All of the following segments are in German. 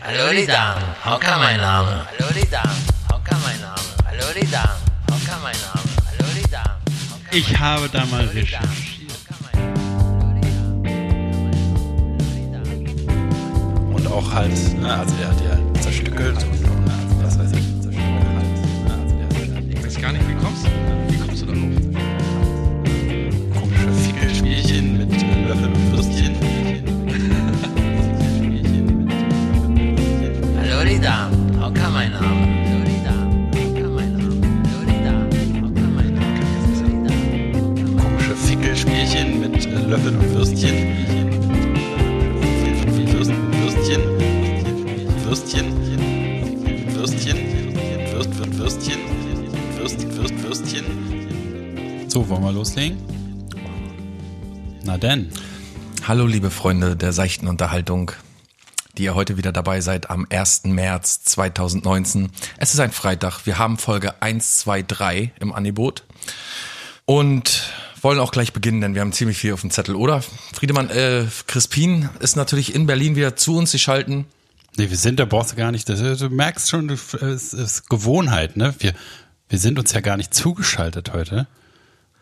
Hallo die Damen, Hocker mein Name. Hallo die Damen, Hocker mein Name. Hallo die Damen, Hocker mein Name. Hallo die Damen. Ich habe da mal recherchiert. Und auch halt, ne, also der hat halt zerstückelt und ne, also was weiß ich, zerstückelt halt. Ne, also hat Ich weiß gar nicht, wie kommst du? Wie kommst du darauf? komische Fickelspielchen mit äh, Löffel und Würstchen. Die Damen, Hocker mein Komische Fickelspielchen mit äh, Löffel und Würstchen. Würst- Würstchen. Würstchen. Würstchen. Würst, Würst, Würstchen. Würst, Würst, Würstchen. So, wollen wir loslegen? Na denn. Hallo liebe Freunde der seichten Unterhaltung, die ihr heute wieder dabei seid am 1. März 2019. Es ist ein Freitag, wir haben Folge 1, 2, 3 im Angebot und wollen auch gleich beginnen, denn wir haben ziemlich viel auf dem Zettel, oder? Friedemann, äh, Crispin ist natürlich in Berlin wieder zu uns geschalten. Nee, wir sind, da brauchst du gar nicht. Du merkst schon, es ist, Gewohnheit, ne? Wir, wir sind uns ja gar nicht zugeschaltet heute.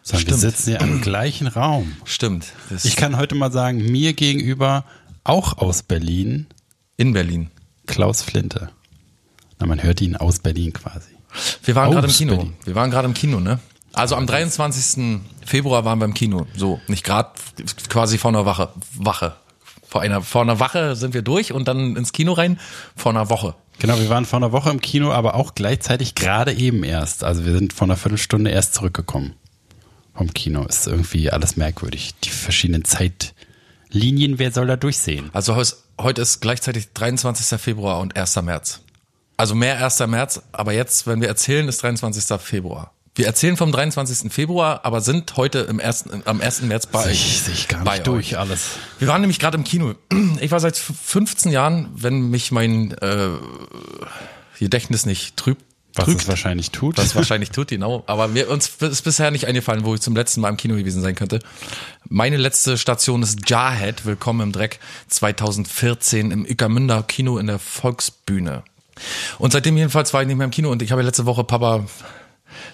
Sondern wir Stimmt. sitzen ja im gleichen Raum. Stimmt, Ich kann heute mal sagen, mir gegenüber, auch aus Berlin, in Berlin. Klaus Flinte. Na, man hört ihn aus Berlin quasi. Wir waren gerade im Kino. Berlin. Wir waren gerade im Kino, ne? Also am 23. Februar waren wir im Kino. So, nicht gerade quasi vor einer Wache. Wache. Vor einer, vor einer Wache sind wir durch und dann ins Kino rein. Vor einer Woche. Genau, wir waren vor einer Woche im Kino, aber auch gleichzeitig gerade eben erst. Also wir sind vor einer Viertelstunde erst zurückgekommen vom Kino. Ist irgendwie alles merkwürdig. Die verschiedenen Zeitlinien, wer soll da durchsehen? Also heute ist gleichzeitig 23. Februar und 1. März. Also mehr 1. März, aber jetzt, wenn wir erzählen, ist 23. Februar. Wir erzählen vom 23. Februar, aber sind heute im ersten, am 1. März bei Ich sehe ich gar nicht durch euch. alles. Wir waren nämlich gerade im Kino. Ich war seit 15 Jahren, wenn mich mein äh, Gedächtnis nicht trübt, Was trügt, es wahrscheinlich tut. was wahrscheinlich tut, genau. Aber mir uns ist bisher nicht eingefallen, wo ich zum letzten Mal im Kino gewesen sein könnte. Meine letzte Station ist Jarhead, Willkommen im Dreck, 2014 im Ückermünder Kino in der Volksbühne. Und seitdem jedenfalls war ich nicht mehr im Kino und ich habe letzte Woche Papa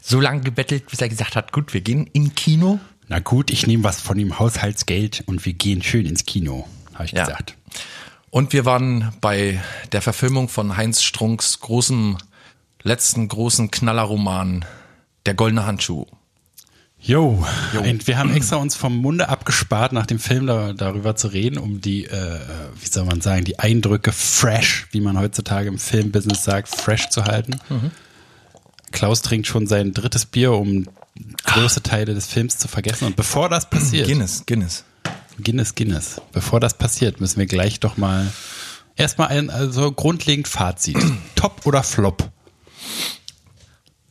so lange gebettelt, bis er gesagt hat, gut, wir gehen in Kino. Na gut, ich nehme was von dem Haushaltsgeld und wir gehen schön ins Kino, habe ich Ja. gesagt. Und wir waren bei der Verfilmung von Heinz Strunks großem, letzten großen Knallerroman, Der goldene Handschuh. Jo, und wir haben extra uns vom Munde abgespart, nach dem Film da, darüber zu reden, um die, äh, wie soll man sagen, die Eindrücke fresh, wie man heutzutage im Filmbusiness sagt, fresh zu halten. Klaus trinkt schon sein drittes Bier, um große Teile des Films zu vergessen. Und bevor das passiert, Guinness, Guinness. Guinness, Guinness, bevor das passiert, müssen wir gleich doch mal erstmal ein also grundlegend Fazit. Top oder Flop?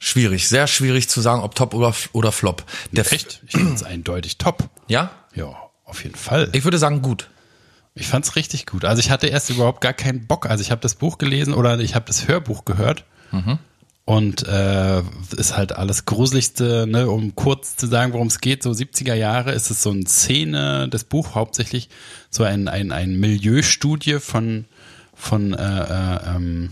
Schwierig, sehr schwierig zu sagen, ob Top oder, oder Flop. Der Echt? Ich finde es eindeutig top. Ja? Ja, auf jeden Fall. Ich würde sagen gut. Ich fand's richtig gut. Also ich hatte erst überhaupt gar keinen Bock. Also ich habe das Buch gelesen oder ich habe das Hörbuch gehört. Und äh, ist halt alles Gruseligste, ne? um kurz zu sagen, worum es geht, so 70er Jahre ist es so eine Szene, das Buch hauptsächlich, so ein, ein, ein Milieustudie von, von äh, äh, ähm,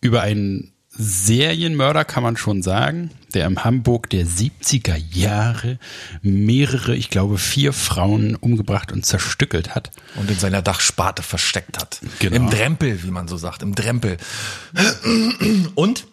über einen Serienmörder, kann man schon sagen, der im Hamburg der 70er Jahre mehrere, ich glaube vier Frauen umgebracht und zerstückelt hat. Und in seiner Dachsparte versteckt hat. Genau. Im Drempel, wie man so sagt, im Drempel. Und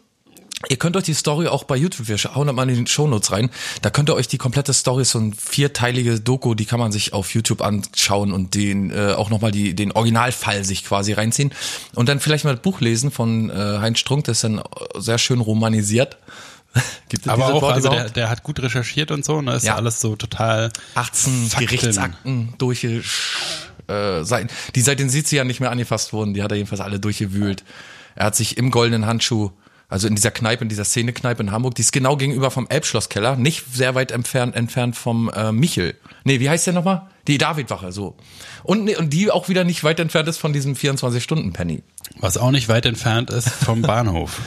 Ihr könnt euch die Story auch bei YouTube, wir hauen das mal in den Shownotes rein, da könnt ihr euch die komplette Story, so ein vierteilige Doku, die kann man sich auf YouTube anschauen und den äh, auch nochmal die, den Originalfall sich quasi reinziehen. Und dann vielleicht mal das Buch lesen von äh, Heinz Strunk, das ist dann sehr schön romanisiert. Gibt es Aber auch, Wort also der, überhaupt? der hat gut recherchiert und so, ne? Ist Ja. alles so total 18 Fakten. Gerichtsakten durchge äh, Seiten, die seit den 70ern nicht mehr angefasst wurden, die hat er jedenfalls alle durchgewühlt. Er hat sich im goldenen Handschuh, also in dieser Kneipe, in dieser Szene-Kneipe in Hamburg, die ist genau gegenüber vom Elbschlosskeller, nicht sehr weit entfernt, entfernt vom äh, Michel. Nee, wie heißt der nochmal? Die Davidwache, so. Und, und die auch wieder nicht weit entfernt ist von diesem 24-Stunden-Penny. Was auch nicht weit entfernt ist vom Bahnhof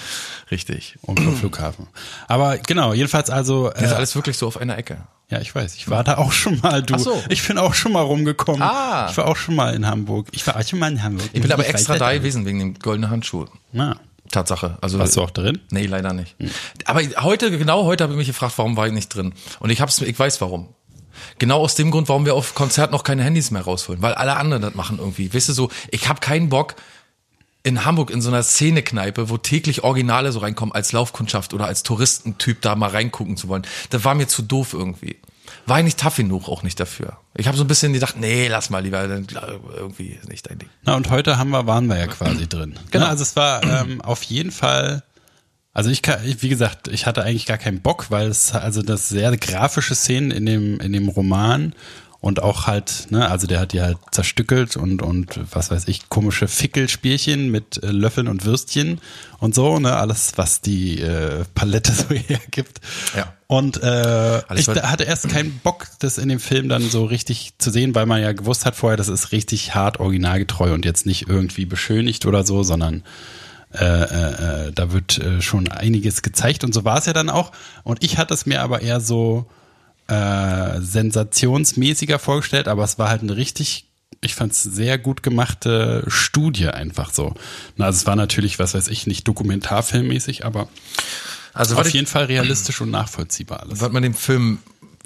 Richtig. und vom Flughafen. Aber genau, jedenfalls also, Das ist äh, alles wirklich so auf einer Ecke. Ja, ich weiß. Ich war da auch schon mal, du. Ach so. Ich bin auch schon mal rumgekommen. Ah. Ich war auch schon mal in Hamburg. Ich war auch schon mal in Hamburg. Ich bin aber extra da gewesen wegen dem goldenen Handschuh. Na, Tatsache. Also warst du auch drin? Nee, leider nicht. Aber heute, genau heute habe ich mich gefragt, warum war ich nicht drin? Und ich hab's, ich weiß warum. Genau aus dem Grund, warum wir auf Konzert noch keine Handys mehr rausholen, weil alle anderen das machen irgendwie. Weißt du so, ich habe keinen Bock in Hamburg in so einer Szenekneipe, wo täglich Originale so reinkommen als Laufkundschaft oder als Touristentyp da mal reingucken zu wollen. Das war mir zu doof irgendwie. War ich nicht tough genug auch nicht dafür. Ich habe so ein bisschen gedacht, nee, lass mal lieber, dann irgendwie ist nicht dein Ding. Na, und heute haben wir, waren wir ja quasi drin. Genau. Na, also es war ähm, auf jeden Fall, also ich kann, wie gesagt, ich hatte eigentlich gar keinen Bock, weil es, also das sehr grafische Szenen in dem, in dem Roman und auch halt, ne, also der hat die halt zerstückelt und, und was weiß ich, komische Fickelspielchen mit äh, Löffeln und Würstchen und so, ne, alles, was die äh, Palette so hergibt. Ja. Und äh, ich hatte erst keinen Bock, das in dem Film dann so richtig zu sehen, weil man ja gewusst hat vorher, das ist richtig hart originalgetreu und jetzt nicht irgendwie beschönigt oder so, sondern äh, äh, äh, da wird äh, schon einiges gezeigt und so war es ja dann auch. Und ich hatte es mir aber eher so äh, sensationsmäßiger vorgestellt, aber es war halt eine richtig, ich fand es sehr gut gemachte Studie einfach so. Na, also es war natürlich, was weiß ich, nicht dokumentarfilmmäßig, aber Also auf jeden Fall realistisch und nachvollziehbar alles. was man dem Film,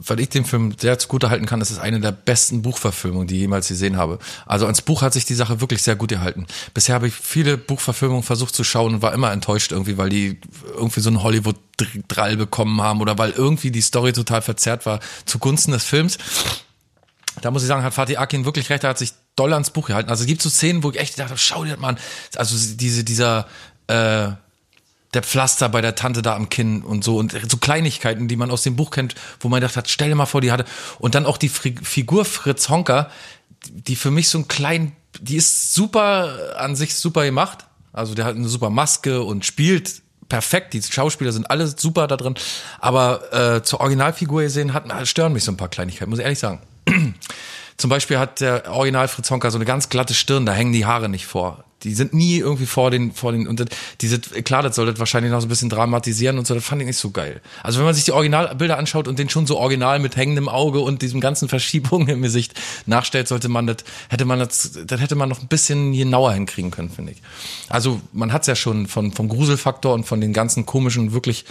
was ich dem Film sehr zugute halten kann, das ist eine der besten Buchverfilmungen, die ich jemals gesehen habe. Also ans Buch hat sich die Sache wirklich sehr gut gehalten. Bisher habe ich viele Buchverfilmungen versucht zu schauen und war immer enttäuscht irgendwie, weil die irgendwie so einen Hollywood-Drall bekommen haben oder weil irgendwie die Story total verzerrt war zugunsten des Films. Da muss ich sagen, hat Fatih Akin wirklich recht, er hat sich doll ans Buch gehalten. Also es gibt so Szenen, wo ich echt dachte, schau dir das mal an. Also diese, dieser, äh, der Pflaster bei der Tante da am Kinn und so und so Kleinigkeiten, die man aus dem Buch kennt, wo man gedacht hat, stell dir mal vor, die hatte und dann auch die Figur Fritz Honka, die für mich so ein klein, die ist super an sich super gemacht, also der hat eine super Maske und spielt perfekt, die Schauspieler sind alle super da drin, aber äh, zur Originalfigur gesehen hat, stören mich so ein paar Kleinigkeiten, muss ich ehrlich sagen. Zum Beispiel hat der Original Fritz Honka so eine ganz glatte Stirn, da hängen die Haare nicht vor. Die sind nie irgendwie vor den, vor den, und das, diese, klar, das soll das wahrscheinlich noch so ein bisschen dramatisieren und so, das fand ich nicht so geil. Also wenn man sich die Originalbilder anschaut und den schon so original mit hängendem Auge und diesem ganzen Verschiebungen im Gesicht nachstellt, sollte man das, hätte man das, das hätte man noch ein bisschen genauer hinkriegen können, finde ich. Also man hat's ja schon von, vom Gruselfaktor und von den ganzen komischen, wirklich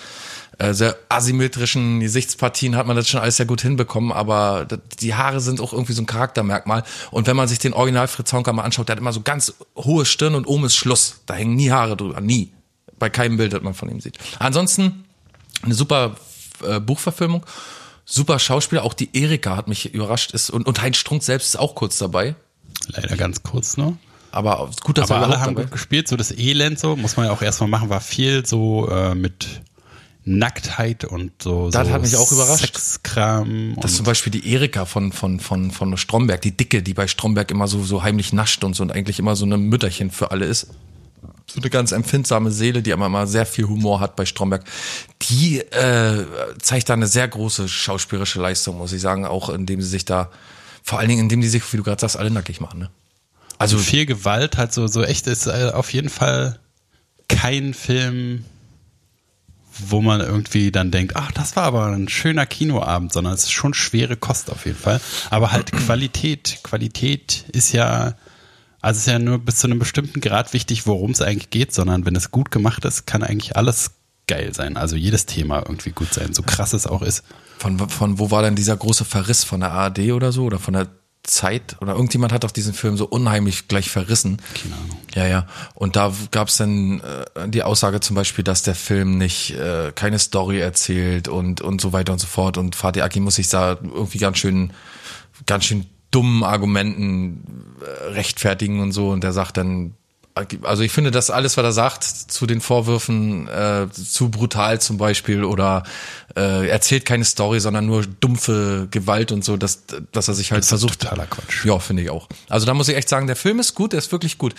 äh, sehr asymmetrischen Gesichtspartien hat man das schon alles sehr gut hinbekommen, aber die Haare sind auch irgendwie so ein Charaktermerkmal. Und wenn man sich den Original Fritz Honka mal anschaut, der hat immer so ganz hohe Stirn und oben ist Schluss. Da hängen nie Haare drüber, nie. Bei keinem Bild, das man von ihm sieht. Ansonsten eine super äh, Buchverfilmung, super Schauspieler. Auch die Erika hat mich überrascht. Ist, und, und Heinz Strunk selbst ist auch kurz dabei. Leider ganz kurz nur. Aber gut, dass Aber er alle haben dabei gut gespielt, so das Elend, so muss man ja auch erstmal machen, war viel so äh, mit Nacktheit und so. Das so hat mich auch überrascht. Sexkram. Das ist und zum Beispiel die Erika von, von, von, von Stromberg, die Dicke, die bei Stromberg immer so, so heimlich nascht und so und eigentlich immer so eine Mütterchen für alle ist. So eine ganz empfindsame Seele, die aber immer sehr viel Humor hat bei Stromberg. Die äh, zeigt da eine sehr große schauspielerische Leistung, muss ich sagen, auch indem sie sich da, vor allen Dingen indem die sich, wie du gerade sagst, alle nackig machen. Ne? also viel Gewalt, halt so, so echt ist äh, auf jeden Fall kein Film, wo man irgendwie dann denkt, ach, das war aber ein schöner Kinoabend, sondern es ist schon schwere Kost auf jeden Fall. Aber halt Qualität, Qualität ist ja, also es ist ja nur bis zu einem bestimmten Grad wichtig, worum es eigentlich geht, sondern wenn es gut gemacht ist, kann eigentlich alles geil sein. Also jedes Thema irgendwie gut sein, so krass es auch ist. Von, von wo war denn dieser große Verriss von der ARD oder so oder von der Zeit oder irgendjemand hat doch diesen Film so unheimlich gleich verrissen. Keine Ahnung. Ja, ja. Und da gab es dann äh, die Aussage zum Beispiel, dass der Film nicht äh, keine Story erzählt und und so weiter und so fort. Und Fatih Akin muss sich da irgendwie ganz schön, ganz schön dummen Argumenten äh, rechtfertigen und so. Und der sagt dann, also ich finde, dass alles, was er sagt zu den Vorwürfen, äh, zu brutal zum Beispiel oder äh, erzählt keine Story, sondern nur dumpfe Gewalt und so, dass, dass er sich halt Das ist versucht. totaler Quatsch. Ja, finde ich auch. Also da muss ich echt sagen, der Film ist gut, der ist wirklich gut.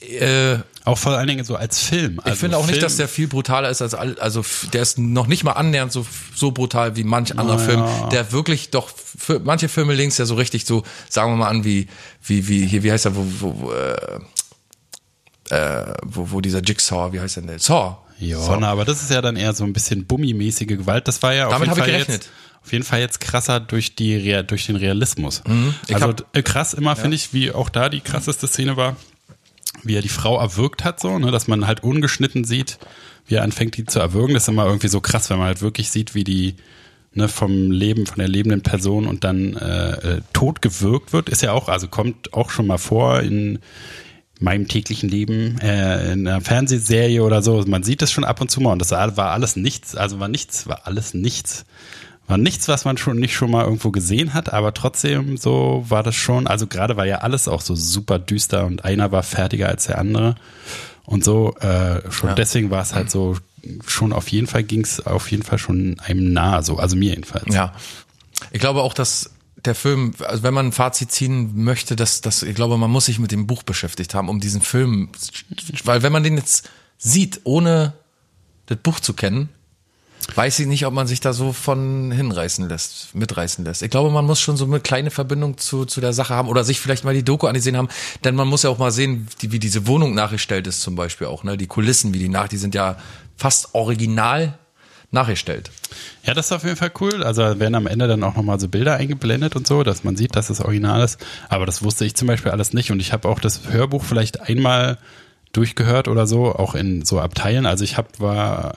Äh, Auch vor allen Dingen so als Film. Also ich finde auch nicht, Film, dass der viel brutaler ist als all, also der ist noch nicht mal annähernd so so brutal wie manch anderer Naja. Film, der wirklich doch für manche Filme links ja so richtig so sagen wir mal an wie wie wie hier wie heißt er wo wo wo, äh, äh, wo, wo dieser Jigsaw, wie heißt der denn? Saw. Ja, Saw. na, aber das ist ja dann eher so ein bisschen Bummi-mäßige Gewalt. Das war ja auf Damit jeden hab ich Fall gerechnet. jetzt auf jeden Fall jetzt krasser durch die durch den Realismus. Mhm. Also hab- äh, krass immer finde ich, wie auch da die krasseste Szene war, wie er die Frau erwürgt hat, so, ne, dass man halt ungeschnitten sieht, wie er anfängt, die zu erwürgen. Das ist immer irgendwie so krass, wenn man halt wirklich sieht, wie die ne, vom Leben, von der lebenden Person und dann äh, äh, tot gewürgt wird. Ist ja auch, also kommt auch schon mal vor in meinem täglichen Leben äh, in einer Fernsehserie oder so. Man sieht das schon ab und zu mal und das war alles nichts, also war nichts, war alles nichts. War nichts, was man schon nicht schon mal irgendwo gesehen hat, aber trotzdem so war das schon, also gerade war ja alles auch so super düster und einer war fertiger als der andere und so, äh, schon Ja. deswegen war es halt so, schon auf jeden Fall ging es auf jeden Fall schon einem nah, so, also mir jedenfalls. Ja. Ich glaube auch, dass der Film, also wenn man ein Fazit ziehen möchte, dass, dass ich glaube, man muss sich mit dem Buch beschäftigt haben, um diesen Film, weil wenn man den jetzt sieht, ohne das Buch zu kennen, weiß ich nicht, ob man sich da so von hinreißen lässt, mitreißen lässt. Ich glaube, man muss schon so eine kleine Verbindung zu, zu der Sache haben oder sich vielleicht mal die Doku angesehen haben, denn man muss ja auch mal sehen, wie diese Wohnung nachgestellt ist zum Beispiel auch, ne, die Kulissen, wie die nach, die sind ja fast original nachgestellt. Ja, das ist auf jeden Fall cool. Also werden am Ende dann auch nochmal so Bilder eingeblendet und so, dass man sieht, dass es original ist. Aber das wusste ich zum Beispiel alles nicht. Und ich habe auch das Hörbuch vielleicht einmal durchgehört oder so, auch in so Abteilen. Also ich habe war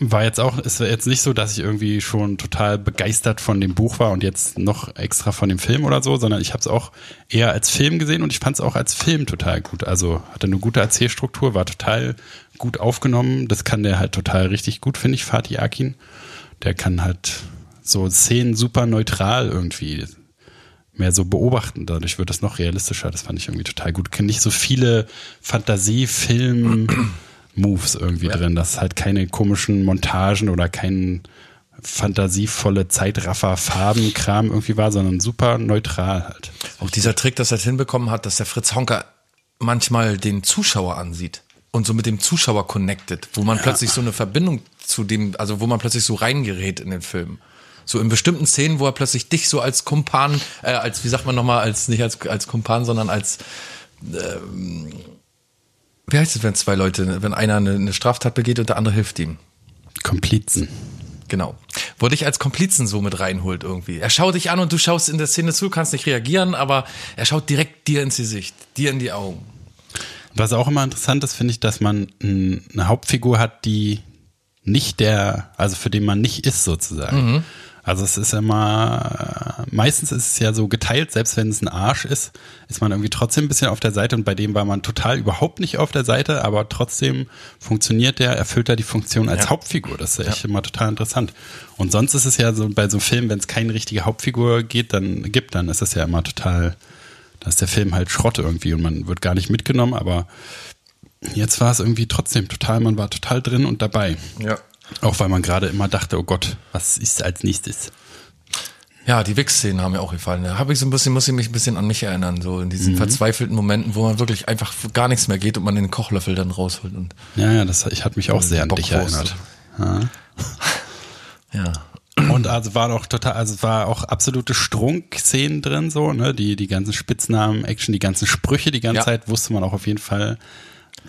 war jetzt auch, ist jetzt nicht so, dass ich irgendwie schon total begeistert von dem Buch war und jetzt noch extra von dem Film oder so, sondern ich habe es auch eher als Film gesehen und ich fand es auch als Film total gut. Also hatte eine gute Erzählstruktur, war total gut aufgenommen. Das kann der halt total richtig gut, finde ich, Fatih Akin. Der kann halt so Szenen super neutral irgendwie mehr so beobachten. Dadurch wird es noch realistischer. Das fand ich irgendwie total gut. Nicht so viele Fantasie-Film-Moves irgendwie drin. Das ist halt keine komischen Montagen oder kein fantasievolle Zeitraffer-Farbenkram irgendwie war, sondern super neutral halt. Auch dieser Trick, dass er es hinbekommen hat, dass der Fritz Honker manchmal den Zuschauer ansieht und so mit dem Zuschauer connected, wo man plötzlich so eine Verbindung zu dem, also wo man plötzlich so reingerät in den Film. So in bestimmten Szenen, wo er plötzlich dich so als Kumpan, äh, als, wie sagt man nochmal, als, nicht als, als Kumpan, sondern als, ähm, wie heißt es, wenn zwei Leute, wenn einer eine, eine Straftat begeht und der andere hilft ihm? Komplizen. Genau. Wo dich als Komplizen so mit reinholt irgendwie. Er schaut dich an und du schaust in der Szene zu, kannst nicht reagieren, aber er schaut direkt dir ins Gesicht, dir in die Augen. Was auch immer interessant ist, finde ich, dass man eine Hauptfigur hat, die nicht der, also für den man nicht ist sozusagen. Also es ist immer, meistens ist es ja so geteilt, selbst wenn es ein Arsch ist, ist man irgendwie trotzdem ein bisschen auf der Seite und bei dem war man total überhaupt nicht auf der Seite, aber trotzdem funktioniert der, erfüllt er die Funktion als Ja. Hauptfigur. Das ist echt immer total interessant. Und sonst ist es ja so bei so einem Film, wenn es keine richtige Hauptfigur geht, dann gibt, dann ist es ja immer total, da ist der Film halt Schrott irgendwie und man wird gar nicht mitgenommen, aber jetzt war es irgendwie trotzdem total, man war total drin und dabei. Ja. Auch weil man gerade immer dachte, oh Gott, was ist als nächstes? Ja, die Wichs-Szenen haben mir auch gefallen. Da habe ich so ein bisschen, muss ich mich ein bisschen an mich erinnern, so in diesen verzweifelten Momenten, wo man wirklich einfach gar nichts mehr geht und man den Kochlöffel dann rausholt und Ja, ja, das, ich hatte mich auch sehr an dich erinnert. ja. Und also waren auch total, also es war auch absolute Strunk-Szenen drin, so, ne, die, die ganzen Spitznamen, Action, die ganzen Sprüche, die ganze Ja. Zeit wusste man auch auf jeden Fall,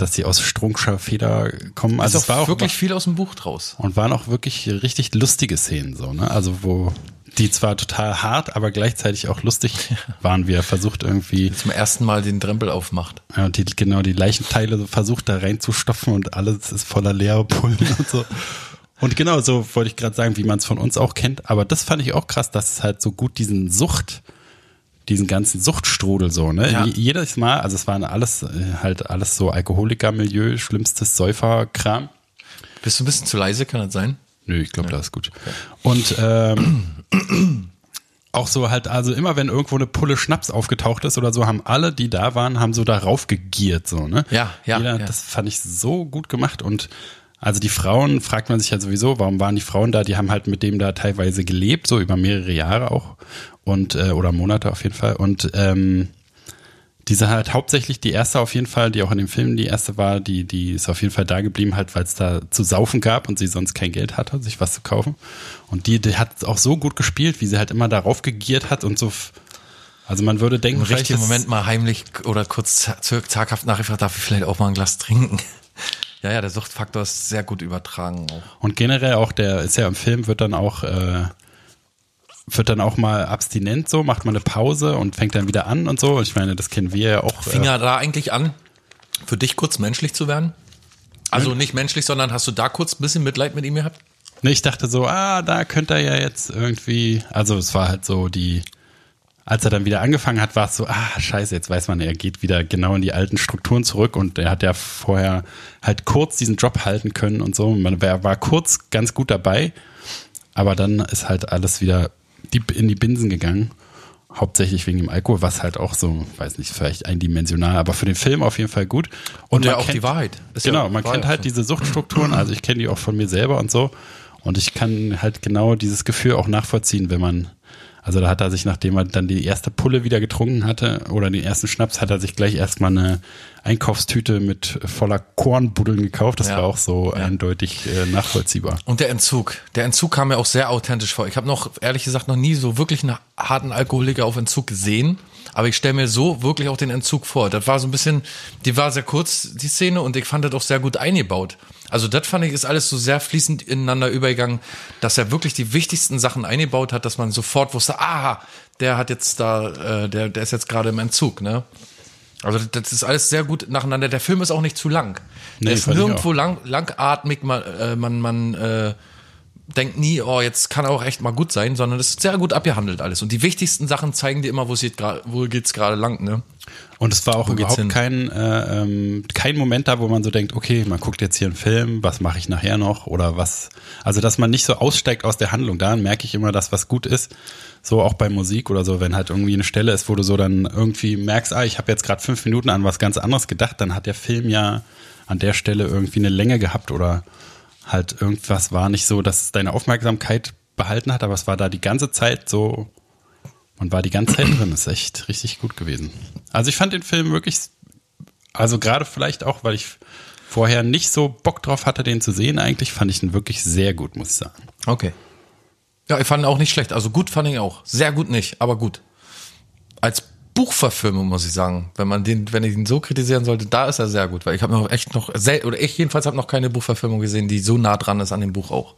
dass die aus Strunkscher Feder kommen. Ist Also es war auch wirklich viel aus dem Buch draus. und waren auch wirklich richtig lustige Szenen, so, ne, also wo die zwar total hart, aber gleichzeitig auch lustig waren, wie er versucht irgendwie Zum ersten Mal den Drempel aufmacht. Ja, die, genau, die Leichenteile versucht da reinzustopfen und alles ist voller leere Pullen und so. Und genau, so wollte ich gerade sagen, wie man es von uns auch kennt. Aber das fand ich auch krass, dass es halt so gut diesen Sucht, diesen ganzen Suchtstrudel so, ne? Ja. Je- Jedes Mal, also es waren alles, äh, halt alles so Alkoholiker-Milieu, schlimmstes Säuferkram. Bist du ein bisschen zu leise, kann das sein? Nö, ich glaube, das ist gut. Und ähm, auch so halt, also immer wenn irgendwo eine Pulle Schnaps aufgetaucht ist oder so, haben alle, die da waren, haben so darauf gegiert, so, ne? Ja, ja, Jeder, ja. Das fand ich so gut gemacht und also die Frauen, fragt man sich ja sowieso, warum waren die Frauen da? Die haben halt mit dem da teilweise gelebt, so über mehrere Jahre auch und äh, oder Monate auf jeden Fall und ähm, diese halt hauptsächlich die erste auf jeden Fall, die auch in dem Film die erste war, die, die ist auf jeden Fall da geblieben, halt, weil es da zu saufen gab und sie sonst kein Geld hatte, sich was zu kaufen. Und die, die hat auch so gut gespielt, wie sie halt immer darauf gegiert hat und so. Also man würde denken, Im richtigen Moment mal heimlich oder kurz zag- zaghaft nachgefragt, darf ich vielleicht auch mal ein Glas trinken? Ja, ja, der Suchtfaktor ist sehr gut übertragen auch. Und generell auch der ist ja im Film wird dann auch äh, wird dann auch mal abstinent so, macht mal eine Pause und fängt dann wieder an und so. Ich meine, das kennen wir ja auch. Fing Äh, er da eigentlich an, für dich kurz menschlich zu werden? Also nicht menschlich, sondern hast du da kurz ein bisschen Mitleid mit ihm gehabt? ne, ich dachte so, ah, da könnte er ja jetzt irgendwie, also es war halt so die, als er dann wieder angefangen hat, war es so, ah, scheiße, jetzt weiß man, er geht wieder genau in die alten Strukturen zurück und er hat ja vorher halt kurz diesen Job halten können und so. Man war, war kurz ganz gut dabei, aber dann ist halt alles wieder die, in die Binsen gegangen. Hauptsächlich wegen dem Alkohol, was halt auch so, weiß nicht, vielleicht eindimensional, aber für den Film auf jeden Fall gut. Und ja man auch die Wahrheit. Ist genau, ja man Wahrheit kennt halt diese Suchtstrukturen, also ich kenne die auch von mir selber und so. Und ich kann halt genau dieses Gefühl auch nachvollziehen, wenn man, also da hat er sich, nachdem er dann die erste Pulle wieder getrunken hatte oder den ersten Schnaps, hat er sich gleich erstmal eine Einkaufstüte mit voller Kornbuddeln gekauft. Das Ja. war auch so Ja. eindeutig äh, nachvollziehbar. Und der Entzug. Der Entzug kam mir auch sehr authentisch vor. Ich habe noch, ehrlich gesagt, noch nie so wirklich einen harten Alkoholiker auf Entzug gesehen. Aber ich stelle mir so wirklich auch den Entzug vor. Das war so ein bisschen, die war sehr kurz, die Szene, und ich fand das auch sehr gut eingebaut. Also das fand ich, ist alles so sehr fließend ineinander übergegangen, dass er wirklich die wichtigsten Sachen eingebaut hat, dass man sofort wusste, aha, der hat jetzt da, äh, der, der ist jetzt gerade im Entzug, ne? Also das ist alles sehr gut nacheinander. Der Film ist auch nicht zu lang. Nee, der ist nirgendwo lang, langatmig, man, äh, man, man äh, denkt nie, oh, jetzt kann er auch echt mal gut sein, sondern es ist sehr gut abgehandelt alles. Und die wichtigsten Sachen zeigen dir immer, wo es geht wo geht's gerade lang, ne? Und es war auch Wo überhaupt kein, äh, ähm, kein Moment da, wo man so denkt, okay, man guckt jetzt hier einen Film, was mache ich nachher noch oder was. Also, dass man nicht so aussteigt aus der Handlung. Da merke ich immer, dass was gut ist. So auch bei Musik oder so, wenn halt irgendwie eine Stelle ist, wo du so dann irgendwie merkst, ah, ich habe jetzt gerade fünf Minuten an was ganz anderes gedacht, dann hat der Film ja an der Stelle irgendwie eine Länge gehabt oder halt irgendwas war nicht so, dass es deine Aufmerksamkeit behalten hat, aber es war da die ganze Zeit so man war die ganze Zeit drin, ist echt richtig gut gewesen. Also ich fand den Film wirklich, also gerade vielleicht auch, weil ich vorher nicht so Bock drauf hatte, den zu sehen eigentlich, fand ich ihn wirklich sehr gut, muss ich sagen. Okay. Ja, ich fand ihn auch nicht schlecht. Also gut fand ich auch. Sehr gut nicht, aber gut. Als Buchverfilmung muss ich sagen, wenn man den, wenn ich ihn so kritisieren sollte, da ist er sehr gut, weil ich habe noch echt noch oder ich jedenfalls habe noch keine Buchverfilmung gesehen, die so nah dran ist an dem Buch auch.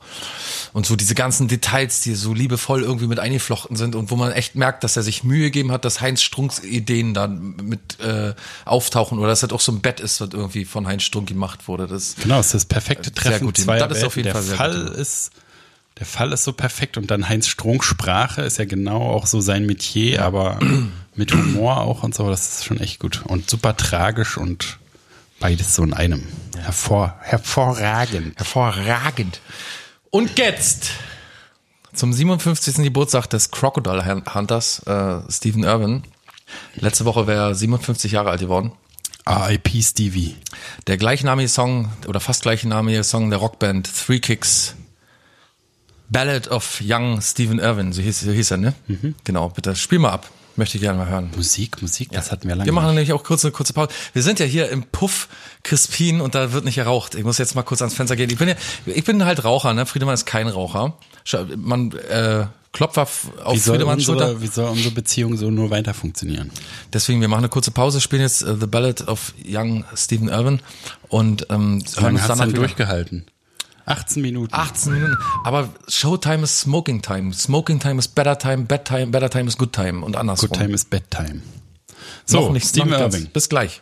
Und so diese ganzen Details, die so liebevoll irgendwie mit eingeflochten sind und wo man echt merkt, dass er sich Mühe gegeben hat, dass Heinz Strunks Ideen da mit äh, auftauchen oder dass das auch so ein Bett ist, was irgendwie von Heinz Strunk gemacht wurde. Das Genau, es ist das perfekte Sehr Treffen gut, zweier das ist auf jeden Welten. Fall sehr Der Fall gut. ist, der Fall ist so perfekt und dann Heinz Strunk Sprache ist ja genau auch so sein Metier, aber mit Humor auch und so, das ist schon echt gut und super tragisch und beides so in einem. Hervor, hervorragend. Hervorragend. Und jetzt zum 57. Geburtstag des Crocodile Hunters, äh, Stephen Irwin. Letzte Woche wäre er 57 Jahre alt geworden. R.I.P. Stevie. Der gleichnamige Song oder fast gleichnamige Song der Rockband Three Kicks. Ballad of Young Stephen Irwin, so hieß, so hieß er, ne? Genau, bitte spiel mal ab. Möchte ich gerne mal hören. Musik, Musik, das hatten wir lange. Wir machen nicht. nämlich auch kurz eine kurze Pause. Wir sind ja hier im Puff Crispin und da wird nicht geraucht. Ich muss jetzt mal kurz ans Fenster gehen. Ich bin ja, ich bin halt Raucher, ne? Friedemann ist kein Raucher. Man äh, klopft auf wie Friedemanns Schulter. unsere, wie soll unsere Beziehung so nur weiter funktionieren? Deswegen, wir machen eine kurze Pause, spielen jetzt äh, The Ballad of Young Stephen Irwin und ähm, Wie hören uns denn wieder. durchgehalten? 18 Minuten. 18 Minuten. Aber Showtime ist Smoking Time. Smoking Time ist Better Time, Bad Time, Better Time ist Good Time und andersrum. Good time is bedtime. So, noch nicht, Stephen noch nicht ganz. Irving. Bis gleich.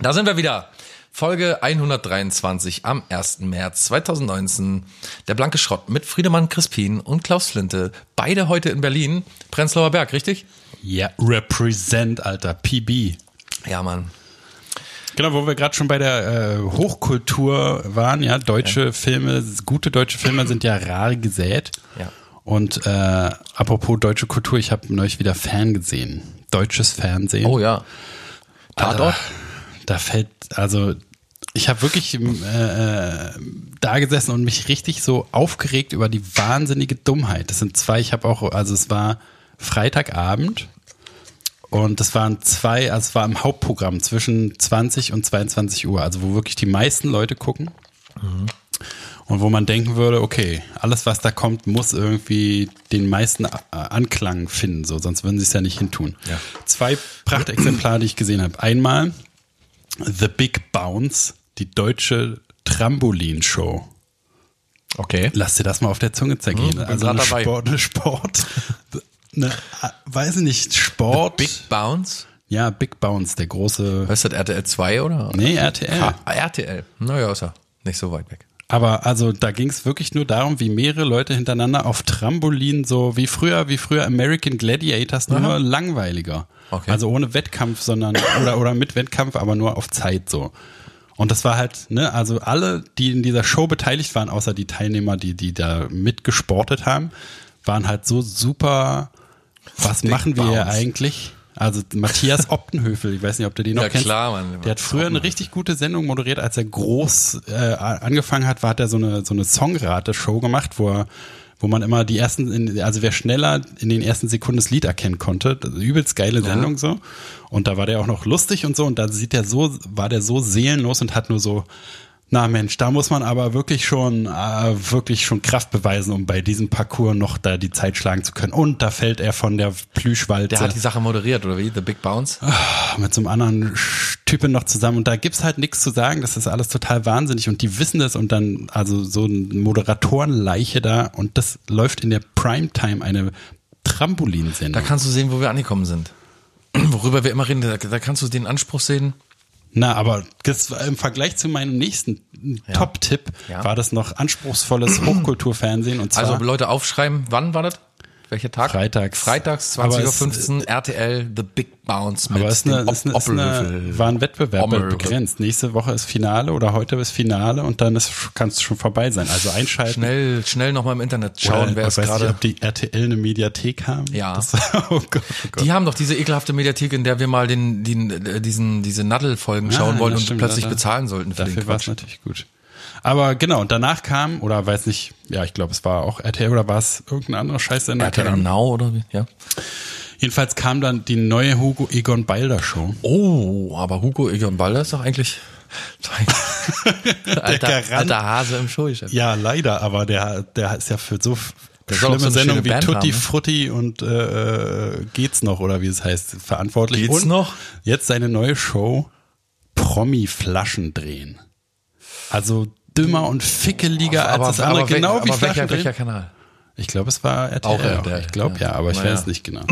Da sind wir wieder. Folge 123 am 1. März 2019. Der blanke Schrott mit Friedemann Crispin und Klaus Flinte. Beide heute in Berlin. Prenzlauer Berg, richtig? Ja, represent, Alter, PB. Ja, Mann. Genau, wo wir gerade schon bei der äh, Hochkultur waren, ja, deutsche Filme, gute deutsche Filme sind ja rar gesät. Ja. Und äh, apropos deutsche Kultur, ich habe neulich wieder Fan gesehen. Deutsches Fernsehen. Oh ja. Tatort? Alter, Da fällt, also ich habe wirklich äh, äh, da gesessen und mich richtig so aufgeregt über die wahnsinnige Dummheit. Das sind zwei, ich habe auch, also es war Freitagabend und das waren zwei, also es war im Hauptprogramm zwischen 20 und 22 Uhr, also wo wirklich die meisten Leute gucken. Und wo man denken würde, okay, alles was da kommt, muss irgendwie den meisten äh, Anklang finden, so, sonst würden sie es ja nicht hintun. Ja. Zwei Prachtexemplare, die ich gesehen habe. Einmal The Big Bounce, die deutsche Trampolin-Show. Okay. Lass dir das mal auf der Zunge zergehen. bin also eine dabei. Sport, eine Sport, eine, weiß ich nicht, Sport. Big Bounce? ja, Big Bounce, der große, Was ist das, RTL 2 oder? nee, RTL. Ah, RTL. Naja, ist ja nicht so weit weg. Aber also da ging es wirklich nur darum, wie mehrere Leute hintereinander auf Trampolin so wie früher, wie früher American Gladiators, nur langweiliger. Okay. Also ohne Wettkampf, sondern oder oder mit Wettkampf, aber nur auf Zeit so. Und das war halt, ne, also alle, die in dieser Show beteiligt waren, außer die Teilnehmer, die die da mitgesportet haben, waren halt so super. Was Big machen wir hier eigentlich? Also Matthias Optenhöfel, ich weiß nicht, ob du den noch Ja, kennst. klar, Mann. Der hat früher eine richtig gute Sendung moderiert, als er groß äh, angefangen hat, war hat er so eine so eine Songrate-Show gemacht, wo er wo man immer die ersten, in- also wer schneller in den ersten Sekunden das Lied erkennen konnte, übelst geile Sendung so. Und da war der auch noch lustig und so und da sieht der so, war der so seelenlos und hat nur so, na Mensch, da muss man aber wirklich schon, äh, wirklich schon Kraft beweisen, um bei diesem Parcours noch da die Zeit schlagen zu können. Und da fällt er von der Plüschwalze Der hat die Sache moderiert, oder wie? The Big Bounce? mit so einem anderen Typen noch zusammen und da gibt's halt nichts zu sagen, das ist alles total wahnsinnig und die wissen das und dann, also so eine Moderatorenleiche da und das läuft in der Primetime, eine Da Trampolinsendung. kannst du sehen, wo wir angekommen sind. Worüber wir immer reden, da, da kannst du den Anspruch sehen. Na, aber das, im Vergleich zu meinem nächsten Top-Tipp Ja. war das noch anspruchsvolles Hochkulturfernsehen und zwar Also Leute aufschreiben, wann war das? Welcher Tag? Freitags. Freitags, Aber es- 20.15 Uhr, RTL, The Big Bounce mit aber es ist eine, ist eine, ist eine, war ein Wettbewerb Ommelhöfel. begrenzt. Nächste Woche ist Finale oder heute ist Finale und dann kann es schon vorbei sein. Also einschalten. Schnell, schnell nochmal im Internet schauen, Oder, wer ich nicht, gerade. ob die RTL eine Mediathek haben. Ja. Das, oh Gott, oh Gott. Die haben doch diese ekelhafte Mediathek, in der wir mal den, den, äh, diesen, diese Nadel-Folgen schauen Ah, wollen das und stimmt, plötzlich da- bezahlen sollten für den Dafür war es Quatsch. natürlich gut. Aber genau, und danach kam, oder weiß nicht, ja, ich glaube, es war auch RTL oder war es irgendein anderer Scheißsender? RTL. Now oder wie? Ja. Jedenfalls kam dann die neue Hugo Egon Balder Show. Oh, aber Hugo Egon Balder ist doch eigentlich alter, Garant. alter Hase im Showgeschäft. Ja, leider, aber der, der ist ja für so Der schlimme so schöne wie Band Tutti haben, ne? Frutti und äh, äh, Geht's noch oder wie es heißt, verantwortlich. Geht's und noch? Jetzt seine neue Show Promi-Flaschen drehen. Also dümmer und fickeliger als das andere, wel- genau wie aber Flaschen welcher, drehen. welcher Kanal? Ich glaube, es war RTL. Auch RTL, Ich glaube ja, ja. aber ich Naja. weiß nicht genau.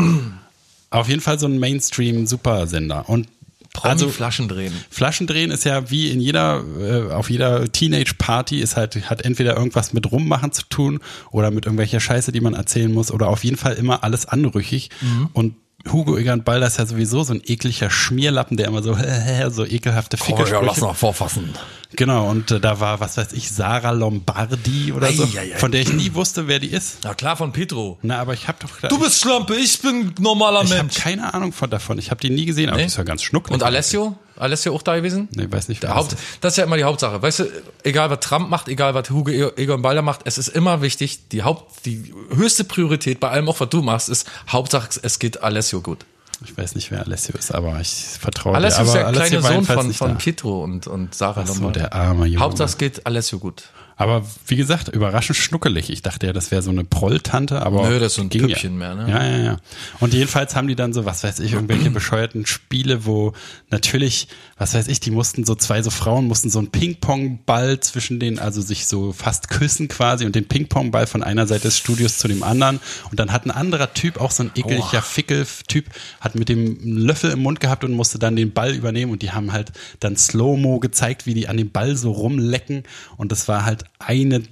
Auf jeden Fall so ein Mainstream-Supersender. Und Promi also Flaschen drehen. Flaschendrehen ist ja wie in jeder, äh, auf jeder Teenage-Party ist halt, hat entweder irgendwas mit Rummachen zu tun oder mit irgendwelcher Scheiße, die man erzählen muss oder auf jeden Fall immer alles anrüchig. Und Hugo Egon Balder ist ja sowieso so ein ekliger Schmierlappen, der immer so, so ekelhafte Fickesprüche. vorfassen. Genau, und äh, da war, was weiß ich, Sarah Lombardi oder so, Ei, ei, ei. von der ich nie wusste, wer die ist. Na klar, von Petro. Na, aber ich habe doch Du bist Schlampe, ich bin normaler ich habe Mensch. keine Ahnung von davon. Ich habe die nie gesehen, aber Nee? die ist ja ganz schnucklig. Und Alessio? Alessio auch da gewesen? Nee, weiß nicht, Der das Haupt, ist. das ist ja immer die Hauptsache. Weißt du, egal was Trump macht, egal was Hugo E- Egon Balder macht, es ist immer wichtig, die Haupt, die höchste Priorität bei allem auch, was du machst, ist Hauptsache, es geht Alessio gut. Ich weiß nicht, wer Alessio ist, aber ich vertraue Alessio dir. ist Aber der Alessio kleine Sohn von, von. Pietro und, und Sarah Ach so, der arme Junge. Hauptsache, es geht Alessio gut. Aber wie gesagt, überraschend schnuckelig. Ich dachte ja, das wäre so eine Prolltante, aber. Nö, das ist so ein Püppchen ja. mehr, ne? Ja, ja, ja. Und jedenfalls haben die dann so, was weiß ich, irgendwelche bescheuerten Spiele, wo natürlich, was weiß ich, die mussten so zwei so Frauen mussten so einen Ping-Pong-Ball zwischen denen, also sich so fast küssen quasi und den Ping-Pong-Ball von einer Seite des Studios zu dem anderen. Und dann hat ein anderer Typ, auch so ein ekeliger Fickel-Typ, hat mit dem Löffel im Mund gehabt und musste dann den Ball übernehmen und die haben halt dann Slow-Mo gezeigt, wie die an dem Ball so rumlecken und das war halt eine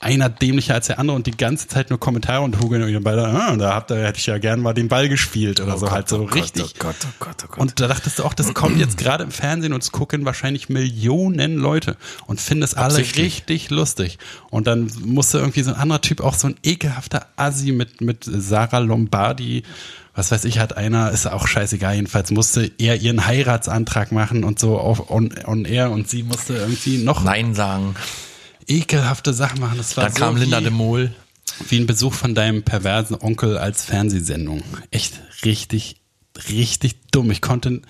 einer dämlicher als der andere und die ganze Zeit nur Kommentare und Hugo und beide, ah, da habt ihr, hätte ich ja gern mal den Ball gespielt oder so halt so richtig. Oh Gott, oh Gott, oh Gott. Und da dachtest du auch, das kommt jetzt gerade im Fernsehen und es gucken wahrscheinlich Millionen Leute und finden es alle richtig lustig. Und dann musste irgendwie so ein anderer Typ, auch so ein ekelhafter Assi mit, mit Sarah Lombardi, was weiß ich, hat einer, ist auch scheißegal, jedenfalls musste er ihren Heiratsantrag machen und so auf on, on air und sie musste irgendwie noch Nein sagen. Ekelhafte Sachen machen. Das war Dann so kam Linda de Mol. wie ein Besuch von deinem perversen Onkel als Fernsehsendung. Echt richtig, richtig dumm. Ich konnte,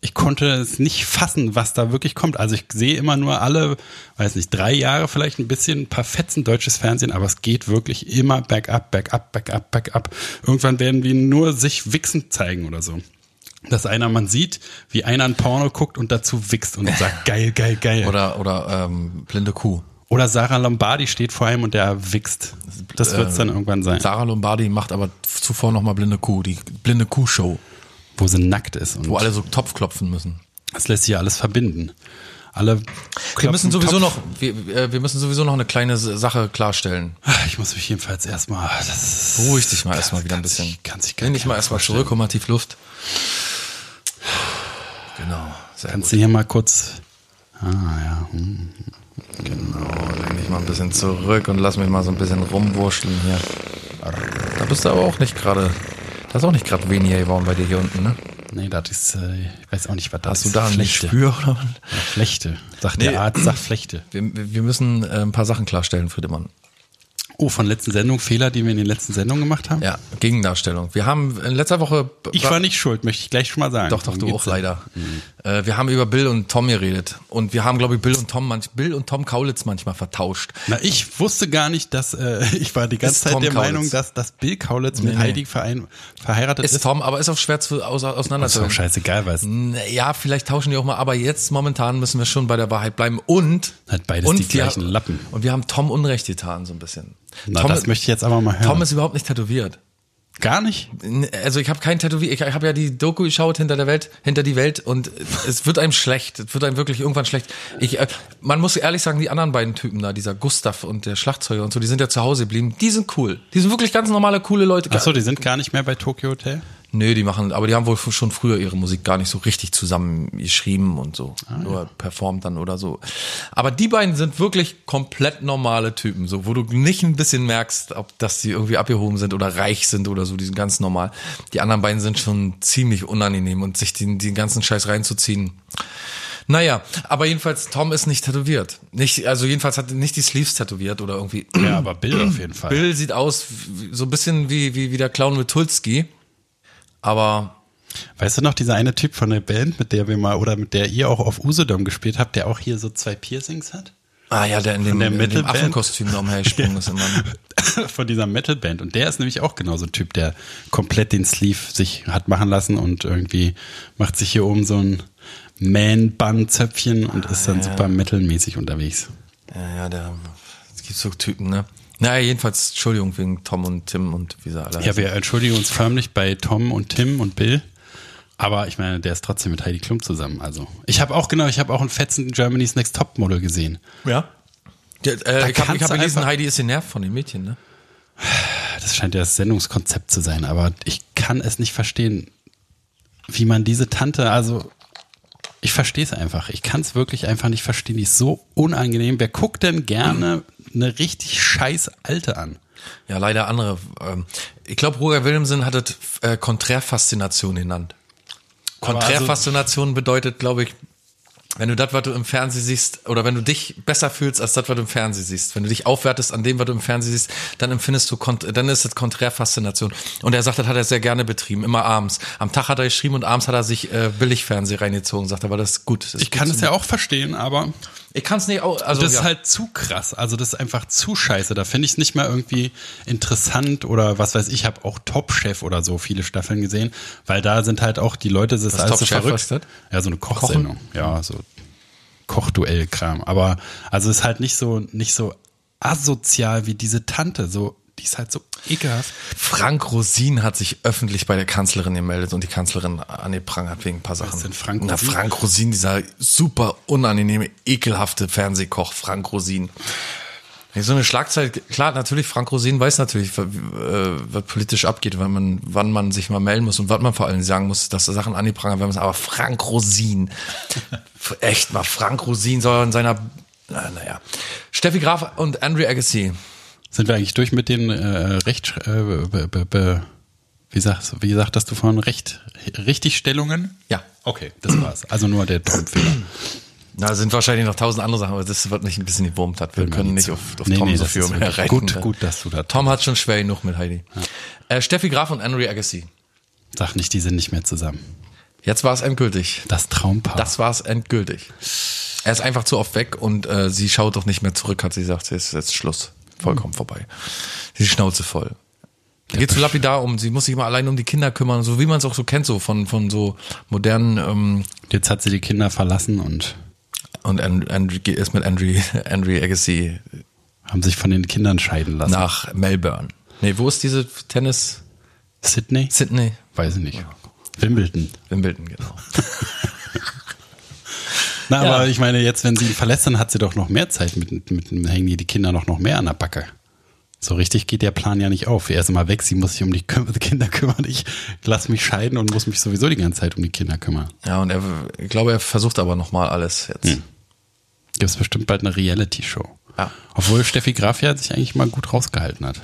ich konnte es nicht fassen, was da wirklich kommt. Also ich sehe immer nur alle, weiß nicht, drei Jahre vielleicht ein bisschen ein paar Fetzen deutsches Fernsehen, aber es geht wirklich immer bergab, bergab, bergab, bergab. Irgendwann werden wir nur sich wichsen zeigen oder so. Dass einer, man sieht, wie einer ein Porno guckt und dazu wichst und sagt, geil, geil, geil. Oder, oder ähm, blinde Kuh. Oder Sarah Lombardi steht vor ihm und der wichst. Das wird's dann irgendwann sein. Sarah Lombardi macht aber zuvor nochmal blinde Kuh, die blinde Kuh-Show, Wo sie nackt ist. Und wo alle so Topf klopfen müssen. das lässt sich ja alles verbinden. Alle Wir müssen sowieso Topf. noch, wir, äh, wir müssen sowieso noch eine kleine Sache klarstellen. Ah, Ich muss mich jedenfalls erstmal. Beruhig dich mal erstmal wieder ein bisschen. sich- kann sich gar Nimm dich mal erstmal zurück, hol mal tief Luft. Genau. Sehr Kannst gut. du hier mal kurz. Ah, ja. Hm. Genau, lehn dich mal ein bisschen zurück und lass mich mal so ein bisschen rumwurschteln hier. Da bist du aber auch nicht gerade, da ist auch nicht gerade weniger geworden bei dir hier unten, ne? Nee, das ist, äh, ich weiß auch nicht, was das Hast du ist. da Flechte. Gespür oder was? Ja, Flechte. Sagt Nee. der Arzt, sagt Flechte. Wir, wir müssen äh, ein paar Sachen klarstellen, Friedemann. Oh, von letzten Sendung, Fehler, die wir in den letzten Sendungen gemacht haben? Ja, Gegendarstellung. Wir haben in letzter Woche. Ich war nicht schuld, möchte ich gleich schon mal sagen. Doch, doch, du auch leider. Äh, wir haben über Bill und Tom geredet. Und wir haben, glaube ich, Bill und Tom manch, Bill und Tom Kaulitz manchmal vertauscht. Na, ich wusste gar nicht, dass, äh, ich war die ganze Ist Zeit Tom der Kaulitz. Meinung, dass, dass Bill Kaulitz mit Nee, nee. Heidi Verein, verheiratet ist. Ist Tom, aber ist auch schwer zu, aus, ist doch auseinanderzuhalten. scheißegal, es Ja, vielleicht tauschen die auch mal, aber jetzt momentan müssen wir schon bei der Wahrheit bleiben. Und Hat beides und die gleichen Lappen. Und wir haben Tom Unrecht getan, so ein bisschen. Na, Tom, das möchte ich jetzt aber mal hören. Tom ist überhaupt nicht tätowiert. Gar nicht? Also ich habe kein Tätowier, ich habe ja die Doku geschaut hinter der Welt, hinter die Welt und es wird einem schlecht, es wird einem wirklich irgendwann schlecht. Ich, äh, man muss ehrlich sagen, die anderen beiden Typen da, dieser Gustav und der Schlagzeuger und so, die sind ja zu Hause geblieben. Die sind cool. Die sind wirklich ganz normale, coole Leute. Achso, die sind gar nicht mehr bei Tokyo Hotel? Nö, die machen, aber die haben wohl schon früher ihre Musik gar nicht so richtig zusammen geschrieben und so. Ah, nur performt dann oder so. Aber die beiden sind wirklich komplett normale Typen, so, wo du nicht ein bisschen merkst, ob dass die irgendwie abgehoben sind oder reich sind oder so, die sind ganz normal. Die anderen beiden sind schon ziemlich unangenehm und sich den, den ganzen Scheiß reinzuziehen. Naja, aber jedenfalls, Tom ist nicht tätowiert. Nicht, also jedenfalls hat er nicht die Sleeves tätowiert oder irgendwie. Ja, aber Bill auf jeden Fall. Bill sieht aus wie- so ein bisschen wie, wie, wie der Clown mit Tulski. Aber Weißt du noch, dieser eine Typ von der Band, mit der wir mal, oder mit der ihr auch auf Usedom gespielt habt, der auch hier so zwei Piercings hat? Ah ja, der in dem, der in dem? Affenkostüm da umhergesprungen ist immer. ne? von dieser Metalband. Und der ist nämlich auch genau so ein Typ, der komplett den Sleeve sich hat machen lassen und irgendwie macht sich hier oben so ein Man-Bun-Zöpfchen und ist dann super metalmäßig unterwegs. Ja, ja, der, es gibt so Typen, ne? Naja, jedenfalls, Entschuldigung wegen Tom und Tim und wie sie alle Ja, wir entschuldigen uns förmlich bei Tom und Tim und Bill. Aber ich meine, der ist trotzdem mit Heidi Klum zusammen. Also ich habe auch genau, ich habe auch einen fetzen Germany's Next Top Model gesehen. Ja. ja äh, ich habe hab gelesen, Heidi ist genervt von den Mädchen, ne? Das scheint ja das Sendungskonzept zu sein, aber ich kann es nicht verstehen, wie man diese Tante, also ich verstehe es einfach. Ich kann es wirklich einfach nicht verstehen. Die ist so unangenehm. Wer guckt denn gerne eine richtig scheiß Alte an? Ja, leider andere. Ähm, ich glaube, Roger Williamson hat es äh, Konträrfaszination genannt. Konträrfaszination bedeutet, glaube ich, wenn du das, was du im Fernsehen siehst, oder wenn du dich besser fühlst als das, was du im Fernsehen siehst, wenn du dich aufwertest an dem, was du im Fernsehen siehst, dann empfindest du, dann ist es Konträrfaszination. Und er sagt, das hat er sehr gerne betrieben, immer abends. Am Tag hat er geschrieben und abends hat er sich äh, Billigfernsehen reingezogen, sagt er, aber das ist gut. Das ist Ich kann gut es zu- ja auch verstehen, aber Ich kann es nicht, auch, also das ja. ist halt zu krass. Also das ist einfach zu scheiße. Da finde ich es nicht mehr irgendwie interessant oder was weiß ich. Ich habe auch Top Chef oder so viele Staffeln gesehen, weil da sind halt auch die Leute, das ist Was alles Top so Chef, verrückt. was das? Ja, so eine Kochsendung. Ja, so Kochduell-Kram. Aber also es ist halt nicht so nicht so asozial wie diese Tante. So, die ist halt so ekelhaft. Frank Rosin hat sich öffentlich bei der Kanzlerin gemeldet und die Kanzlerin angeprangert wegen ein paar Sachen. ist denn Frank Na, Rosin? Frank Rosin, dieser super unangenehme, ekelhafte Fernsehkoch, Frank Rosin. So eine Schlagzeile, klar, natürlich, Frank Rosin weiß natürlich, äh, was politisch abgeht, wann man, wann man sich mal melden muss und was man vor allem sagen muss, dass Sachen angeprangert werden müssen. Aber Frank Rosin, echt mal, Frank Rosin soll in seiner, na, naja. Steffi Graf und Andrew Agassi. Sind wir eigentlich durch mit den äh, Recht, äh, be, be, be, wie sagst, wie sagtest du vorhin, Recht, Richtigstellungen? Ja. Okay, das war's. Also nur der Tom-Fehler. Na, sind wahrscheinlich noch tausend andere Sachen, aber das wird nicht ein bisschen gewurmt hat. Wir Will können nicht auf, auf Nee, Tom nee, so viel mehr reiten. gut, gut, dass du da- Tom hat schon schwer genug mit Heidi. Äh, Steffi Graf und Henry Agassi. Sag nicht, die sind nicht mehr zusammen. Jetzt war es endgültig. Das Traumpaar. Das war es endgültig. Er ist einfach zu oft weg und äh, sie schaut doch nicht mehr zurück, hat sie gesagt. Es ist jetzt Schluss. Vollkommen vorbei. Die Schnauze voll. Geht so lapidar um. Sie muss sich mal allein um die Kinder kümmern, so wie man es auch so kennt, so von, von so modernen ähm, Jetzt hat sie die Kinder verlassen und und And, Andrew ist mit Andrew, Andrew Agassi haben sich von den Kindern scheiden lassen. nach Melbourne. Nee, wo ist diese Tennis? Sydney? Sydney? Weiß ich nicht. Wimbledon. Wimbledon, genau. Na, Ja. aber ich meine, jetzt, wenn sie ihn verlässt, dann hat sie doch noch mehr Zeit mit, mit, mit hängen die die Kinder noch, noch mehr an der Backe. So richtig geht der Plan ja nicht auf. Er ist immer weg, sie muss sich um die Kinder kümmern. Ich lass mich scheiden und muss mich sowieso die ganze Zeit um die Kinder kümmern. Ja, und er, ich glaube, er versucht aber nochmal alles jetzt. Hm. Gibt es bestimmt bald eine Reality-Show. Ja. Obwohl Steffi Graf ja sich eigentlich mal gut rausgehalten hat.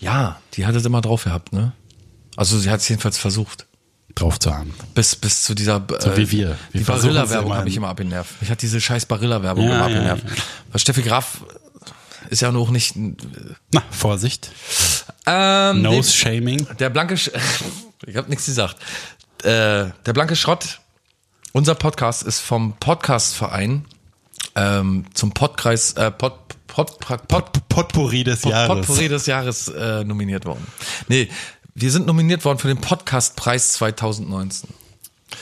Ja, die hat es immer drauf gehabt, ne? Also sie hat es jedenfalls versucht. Drauf zu haben. Bis, bis zu dieser So wie wir. Wir die Barilla-Werbung habe ich immer abgenervt. Mich hat diese scheiß Barilla-Werbung Ja, immer ja, abgenervt. ja. Weil Steffi Graf ist ja noch nicht. Na, Vorsicht. Ähm, Nose-Shaming. Der blanke, Sch ich habe nichts gesagt. Äh, der blanke Schrott. Unser Podcast ist vom Podcastverein ähm, zum Podkreis äh, Pod, Pod, Pod, Pod, Potpourri des Jahres. Potpourri des Jahres äh, nominiert worden. Nee, wir sind nominiert worden für den Podcastpreis 2019.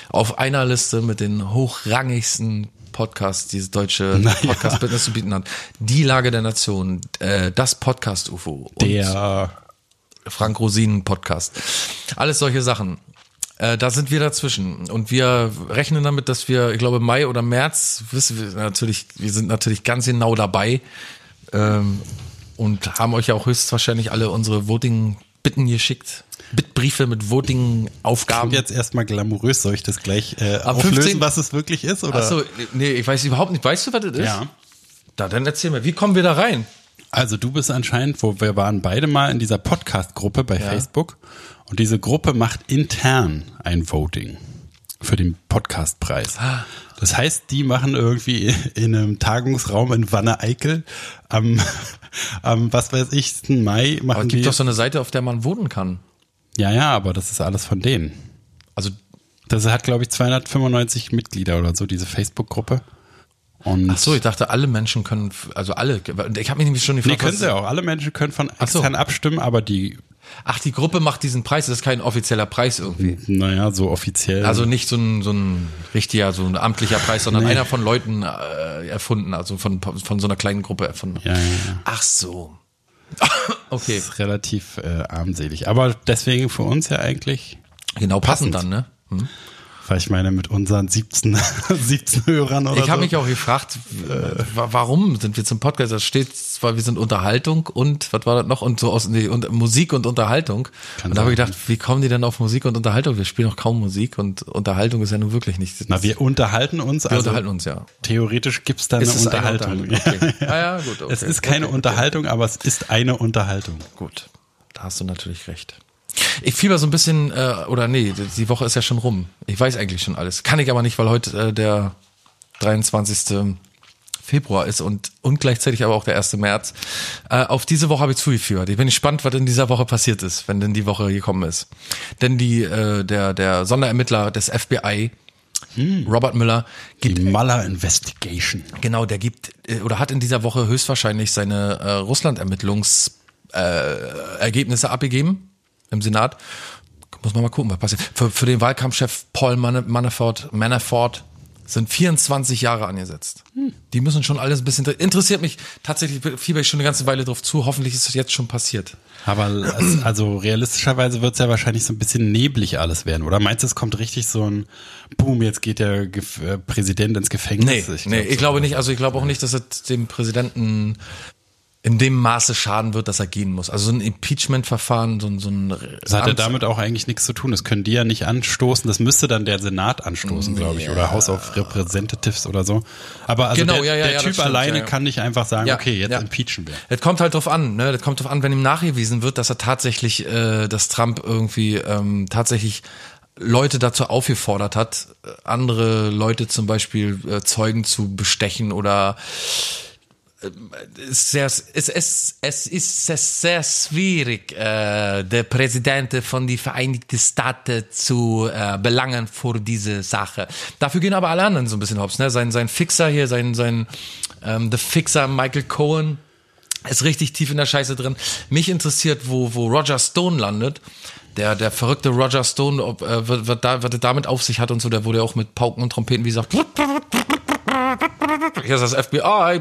Auf einer Liste mit den hochrangigsten Podcasts, die das deutsche Naja. Podcast-Business zu bieten hat. Die Lage der Nation, äh, das Podcast-UFO. Der Frank Rosinen Podcast. Alles solche Sachen. Äh, da sind wir dazwischen. Und wir rechnen damit, dass wir, ich glaube, Mai oder März, wissen wir natürlich, wir sind natürlich ganz genau dabei. Ähm, und haben euch ja auch höchstwahrscheinlich alle unsere Voting-Bitten geschickt. Bittbriefe mit Voting-Aufgaben. Kommt jetzt erstmal glamourös. Soll ich das gleich äh, Am auflösen, 15. was es wirklich ist? Oder? Achso, nee, ich weiß überhaupt nicht. Weißt du, was das ist? Ja. Da, dann erzähl mir, wie kommen wir da rein? Also du bist anscheinend, wo wir waren beide mal in dieser Podcast-Gruppe bei Facebook und diese Gruppe macht intern ein Voting für den Podcastpreis. Ah. Das heißt, die machen irgendwie in einem Tagungsraum in Wanne-Eickel am, am, was weiß ich, Mai Aber machen es gibt die. doch so eine Seite, auf der man voten kann. ja, ja, aber das ist alles von denen. Also, Das hat, glaube ich, 295 Mitglieder oder so, diese Facebook-Gruppe. Und ach so, ich dachte, alle Menschen können, also alle. Ich habe mich nämlich schon nee, gefragt, können was- sie auch. Alle Menschen können von so. extern abstimmen, aber die, Ach, die Gruppe macht diesen Preis, das ist kein offizieller Preis irgendwie. naja, so offiziell. Also nicht so ein, so ein richtiger, so ein amtlicher Preis, sondern Nee. einer von Leuten äh, erfunden, also von, von so einer kleinen Gruppe erfunden. Ja, ja, ja. Ach so. okay, ist relativ äh, armselig. Aber deswegen für uns ja eigentlich. genau passend Passend. dann, ne? Hm? Weil ich meine, mit unseren 17, 17 Hörern oder Ich habe so. mich auch gefragt, wa- warum sind wir zum Podcast? Da steht zwar, wir sind Unterhaltung und, was war das noch? Und so aus, nee, und Musik und Unterhaltung. Kann und da habe ich gedacht, wie kommen die denn auf Musik und Unterhaltung? Wir spielen doch kaum Musik und Unterhaltung ist ja nun wirklich nicht. Na, wir unterhalten uns. wir also unterhalten uns, ja. Theoretisch gibt's da eine Ist es eine Unterhaltung. Unterhaltung? Okay. Ah ja, gut, okay. Es ist keine Okay, okay, Unterhaltung, aber es ist eine Unterhaltung. Gut, da hast du natürlich recht. Ich fieber so ein bisschen, äh, oder nee, die Woche ist ja schon rum. Ich weiß eigentlich schon alles. Kann ich aber nicht, weil heute äh, der 23. Februar ist und, und gleichzeitig aber auch der 1. März. Äh, auf diese Woche habe ich zugeführt. Ich bin gespannt, was in dieser Woche passiert ist, wenn denn die Woche gekommen ist. Denn die, äh, der, der Sonderermittler des FBI, Robert Müller, gibt Die Mueller Investigation. Genau, der gibt äh, oder hat in dieser Woche höchstwahrscheinlich seine äh, Russland-Ermittlungsergebnisse äh, Ergebnisse abgegeben im Senat. Muss man mal gucken, was passiert. Für, für den Wahlkampfchef Paul Manafort, Manafort sind 24 Jahre angesetzt. Die müssen schon alles ein bisschen. Interessiert mich tatsächlich, fieber ich schon eine ganze Weile drauf zu. Hoffentlich ist es jetzt schon passiert. Aber es, also realistischerweise wird's ja wahrscheinlich so ein bisschen neblig alles werden, oder? Meinst du, es kommt richtig so ein Boom, jetzt geht der Gef äh, Präsident ins Gefängnis? Nee, ich, nee, ich glaube nicht, also ich glaube auch nicht, dass es dem Präsidenten in dem Maße schaden wird, dass er gehen muss. Also so ein Impeachment-Verfahren, so ein, so ein Das hat ja damit auch eigentlich nichts zu tun. Das können die ja nicht anstoßen. Das müsste dann der Senat anstoßen, glaube ich. Oder House of Representatives oder so. Aber also Genau, der, ja, ja, der ja, das Typ stimmt, alleine ja, ja. kann nicht einfach sagen, Ja, okay, jetzt ja. impeachen wir. Es kommt halt drauf an, ne? Das kommt drauf an, wenn ihm nachgewiesen wird, dass er tatsächlich, äh, dass Trump irgendwie ähm, tatsächlich Leute dazu aufgefordert hat, äh, andere Leute zum Beispiel äh, Zeugen zu bestechen oder ist sehr, es, es, es ist sehr, schwierig, äh, der Präsident von die Vereinigten Staaten zu äh, belangen vor diese Sache. Dafür gehen aber alle anderen so ein bisschen hops, ne? Sein, sein Fixer hier, sein, sein, ähm, der Fixer Michael Cohen, ist richtig tief in der Scheiße drin. Mich interessiert, wo, wo Roger Stone landet. Der, der verrückte Roger Stone, ob, äh, was, was, da, er damit auf sich hat und so, der wurde ja auch mit Pauken und Trompeten, wie gesagt, hier ist das FBI,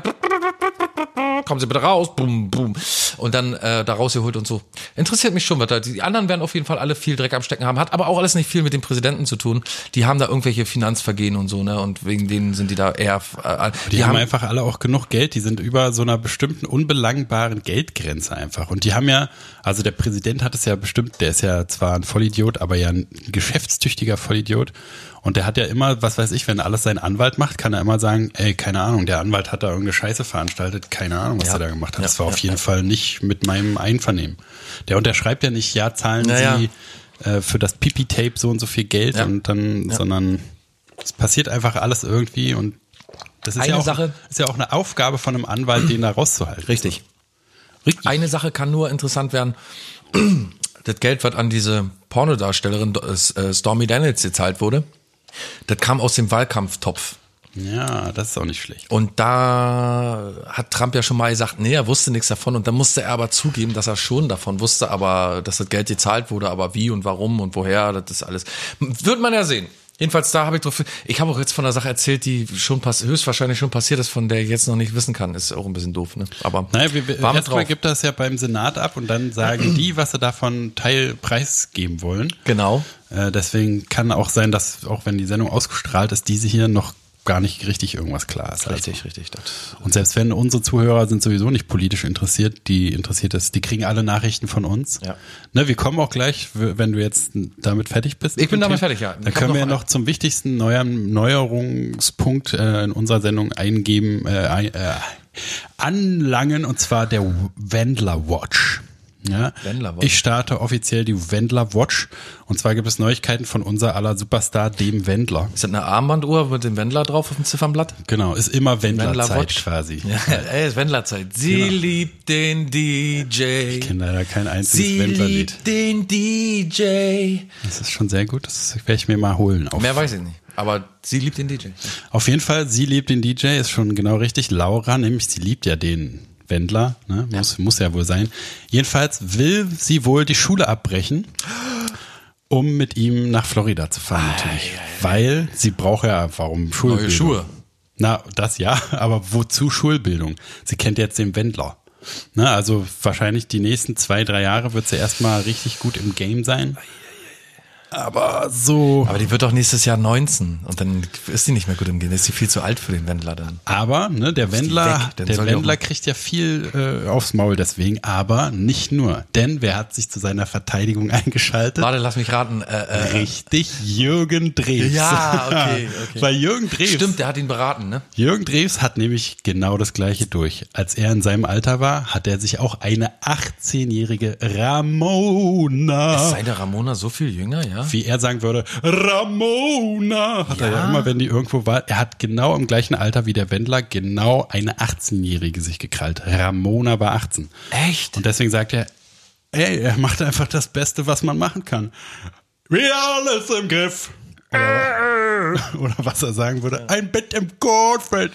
kommen Sie bitte raus, boom, boom. Und dann äh, da rausgeholt und so. Interessiert mich schon, was da. Die anderen werden auf jeden Fall alle viel Dreck am Stecken haben, hat aber auch alles nicht viel mit dem Präsidenten zu tun. Die haben da irgendwelche Finanzvergehen und so, ne? Und wegen denen sind die da eher. Äh, Die, haben, einfach alle auch genug Geld, die sind über so einer bestimmten unbelangbaren Geldgrenze einfach. Und die haben ja, also der Präsident hat es ja bestimmt, der ist ja zwar ein Vollidiot, aber ja ein geschäftstüchtiger Vollidiot. Und der hat ja immer, was weiß ich, wenn alles sein Anwalt macht, kann er immer sagen, ey, keine Ahnung, der Anwalt hat da irgendeine Scheiße veranstaltet, keine Ahnung, was Ja. er da gemacht hat. Ja, Das war auf ja, jeden ja. Fall nicht mit meinem Einvernehmen. Der unterschreibt ja nicht, ja, zahlen Sie äh, für das Pipi-Tape so und so viel Geld und dann, sondern es passiert einfach alles irgendwie und das ist Eine ja auch, Sache- ist ja auch eine Aufgabe von einem Anwalt, den da rauszuhalten. Richtig. Richtig. Eine Sache kann nur interessant werden. Das Geld, was an diese Pornodarstellerin äh, Stormy Daniels gezahlt wurde, das kam aus dem Wahlkampftopf. Ja, das ist auch nicht schlecht. Und da hat Trump ja schon mal gesagt, nee, er wusste nichts davon. Und dann musste er aber zugeben, dass er schon davon wusste, aber dass das Geld gezahlt wurde, aber wie und warum und woher, das ist alles. Wird man ja sehen. Jedenfalls da habe ich drauf. Ich habe auch jetzt von einer Sache erzählt, die schon pass höchstweiswahrscheinlich schon passiert ist, von der ich jetzt noch nicht wissen kann. Ist auch ein bisschen doof, ne? Aber Naja, wir, wir, erstmal gibt das ja beim Senat ab und dann sagen die, was sie davon Teil preisgeben wollen. Genau. Äh, deswegen kann auch sein, dass auch wenn die Sendung ausgestrahlt ist, diese hier noch gar nicht richtig irgendwas klar ist. Also. Richtig, richtig. Das. Und selbst wenn unsere Zuhörer sind sowieso nicht politisch interessiert, die interessiert ist, die kriegen alle Nachrichten von uns. Ja. Ne, wir kommen auch gleich, wenn du jetzt damit fertig bist. Ich bin damit fertig, ja. Dann können wir noch noch zum wichtigsten neuen Neuerungspunkt äh, in unserer Sendung eingeben, äh, äh, anlangen, und zwar der Wendler Watch. Ja, ich starte offiziell die Wendler Watch. Und zwar gibt es Neuigkeiten von unser aller Superstar, dem Wendler. Ist das eine Armbanduhr mit dem Wendler drauf auf dem Ziffernblatt? Genau, ist immer Wendler Wendlerzeit quasi. Ja, ey, ist Wendlerzeit. Sie Genau. liebt den DJ. Ich kenne leider kein einziges Sie Wendler-Lied. liebt den DJ. Das ist schon sehr gut, das werde ich mir mal holen. Mehr weiß ich nicht. Aber sie liebt den DJ. auf jeden Fall, sie liebt den DJ, ist schon genau richtig. Laura, nämlich sie liebt ja den Wendler, ne? muss, muss ja wohl sein. Jedenfalls will sie wohl die Schule abbrechen, um mit ihm nach Florida zu fahren natürlich. Weil sie braucht ja, warum Schulbildung? Neue Schuhe. Na, das ja, aber wozu Schulbildung? Sie kennt jetzt den Wendler. Ne, also wahrscheinlich die nächsten zwei, drei Jahre wird sie erstmal richtig gut im Game sein. Aber so. Aber die wird doch nächstes Jahr 19 und dann ist die nicht mehr gut im Gehen. Dann ist die viel zu alt für den Wendler dann. Aber ne, der Wendler, weg, der Wendler kriegt ja viel äh, aufs Maul deswegen, aber nicht nur. Denn wer hat sich zu seiner Verteidigung eingeschaltet? Warte, lass mich raten. Äh, äh, Richtig, Jürgen Drews. Ja, okay, okay. Weil Jürgen Drews, stimmt, der hat ihn beraten, ne? Jürgen Drews hat nämlich genau das gleiche durch. Als er in seinem Alter war, hat er sich auch eine 18-jährige Ramona, Ist seine Ramona so viel jünger, ja? Wie er sagen würde, Ramona, hat er ja immer, wenn die irgendwo war. Er hat genau im gleichen Alter wie der Wendler genau eine 18-jährige sich gekrallt. Ramona war 18. Echt? Und deswegen sagt er, ey, er macht einfach das Beste, was man machen kann. Wir alles im Griff. Oder, oder was er sagen würde, ein Bett im Kornfeld.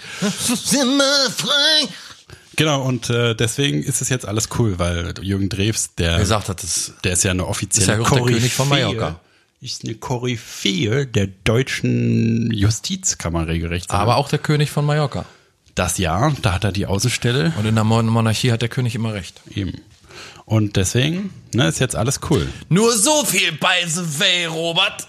Genau, und äh, deswegen ist es jetzt alles cool, weil Jürgen Drews, der, gesagt hat, das der ist ja eine offizielle Ist ja auch der König von Mallorca. Ist eine Koryphäe der deutschen Justizkammer regelrecht. sagen. aber auch der König von Mallorca. das Jahr, da hat er die Außenstelle Und in der Mon- Monarchie hat der König immer recht. eben. Und deswegen, ne, ist jetzt alles cool. Nur so viel by the way, Robert.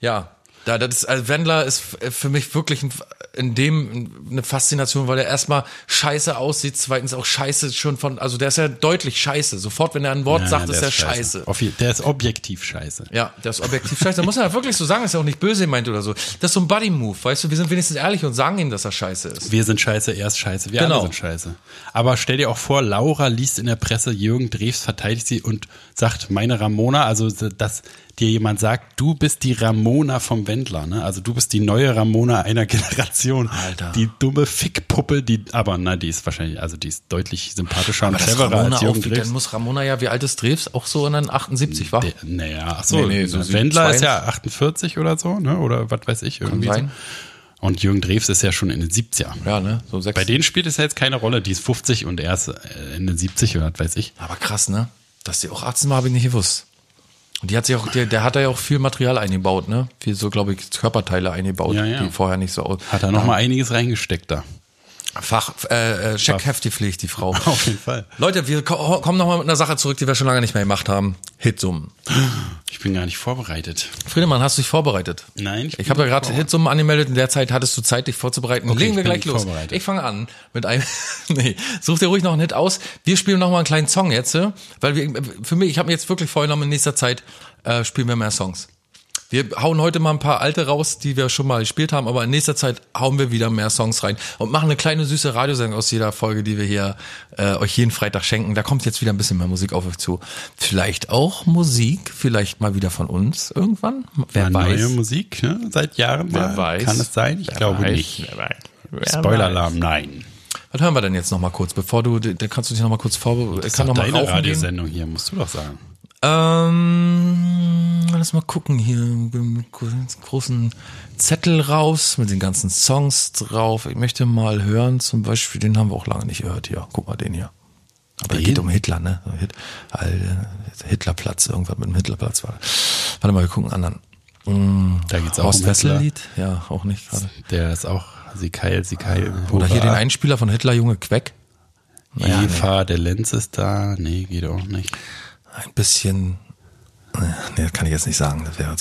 Ja, da, das ist, also Wendler ist f- für mich wirklich ein, in dem eine Faszination, weil er erstmal scheiße aussieht, zweitens auch scheiße schon von, also der ist ja deutlich scheiße. Sofort, wenn er ein Wort Ja, sagt, ist er scheiße. Offi- Der ist objektiv scheiße. Ja, der ist objektiv scheiße. Da muss er ja wirklich so sagen, ist ja auch nicht böse meint oder so. Das ist so ein Buddy-Move, weißt du, wir sind wenigstens ehrlich und sagen ihm, dass er scheiße ist. Wir sind scheiße, er ist scheiße, wir Genau. alle sind scheiße. Aber stell dir auch vor, Laura liest in der Presse, Jürgen Drews verteidigt sie und sagt, meine Ramona, also dass dir jemand sagt, du bist die Ramona vom Wendler, ne? Also du bist die neue Ramona einer Generation. Alter. Die dumme Fickpuppe, die, aber na, die ist wahrscheinlich, also die ist deutlich sympathischer und Aber das cleverer Ramona als auch, Jürgen dann Drews. muss Ramona ja, wie alt ist Drews? Auch so in den 78, war? Naja, ach so, Nee, nee, so Wendler ist 72. ja 48 oder so, ne? Oder was weiß ich, irgendwie. sein. So. Und Jürgen Drews ist ja schon in den 70er. Ja, ne? So sechs. Bei denen spielt es ja jetzt keine Rolle. Die ist 50 und er ist äh, in den 70 oder was weiß ich. Aber krass, ne? Dass die auch 18 war, habe ich nicht gewusst. Und die hat sich auch, der, der hat da ja auch viel Material eingebaut, ne? Viel so, glaube ich, Körperteile eingebaut, Ja, ja. die vorher nicht so aus. Hat er noch mal einiges reingesteckt da. Fach, äh, äh, Checkheft gepflegt, die Frau. Auf jeden Fall. Leute, wir ko kommen noch mal mit einer Sache zurück, die wir schon lange nicht mehr gemacht haben. Hitsummen. Ich bin gar nicht vorbereitet. Friedemann, hast du dich vorbereitet? Nein, ich Ich habe ja nicht gerade. Hitsummen angemeldet. In der Zeit hattest du Zeit, dich vorzubereiten. Okay, Legen wir gleich los. Ich fange an mit einem. nee, such dir ruhig noch einen Hit aus. Wir spielen noch mal einen kleinen Song jetzt, äh, weil wir für mich, ich habe mir jetzt wirklich vorgenommen, in nächster Zeit äh, spielen wir mehr Songs. Wir hauen heute mal ein paar alte raus, die wir schon mal gespielt haben, aber in nächster Zeit hauen wir wieder mehr Songs rein und machen eine kleine süße Radiosendung aus jeder Folge, die wir hier äh, euch jeden Freitag schenken. Da kommt jetzt wieder ein bisschen mehr Musik auf euch zu. Vielleicht auch Musik, vielleicht mal wieder von uns irgendwann. Wer Ja, weiß. Neue Musik, ne? Seit Jahren. Wer mal. weiß. Kann es sein? Ich Wer glaube weiß, nicht. wer weiß, Spoiler-Alarm, nein. Was hören wir denn jetzt noch mal kurz, bevor du, da kannst du dich noch mal kurz vorbereiten. Das Kann ist noch doch deine. Radiosendung hier, musst du doch sagen. Ähm, lass mal gucken hier, mit großen Zettel raus mit den ganzen Songs drauf. Ich möchte mal hören, zum Beispiel, den haben wir auch lange nicht gehört hier. Guck mal den hier. Aber Den? geht um Hitler, ne? Äh, Hitlerplatz, irgendwas mit dem Hitlerplatz war. Warte mal, wir gucken einen anderen. Da geht's auch Horst um Hitler. Wessel-Lied? Ja, auch nicht gerade. Der ist auch Sikail, Sikail. Oder hier den. Einspieler von Hitler, Junge Queck. Naja, Eva, der Lenz ist da. Nee, geht auch nicht. Ein bisschen. Nee, das kann ich jetzt nicht sagen. Das wäre.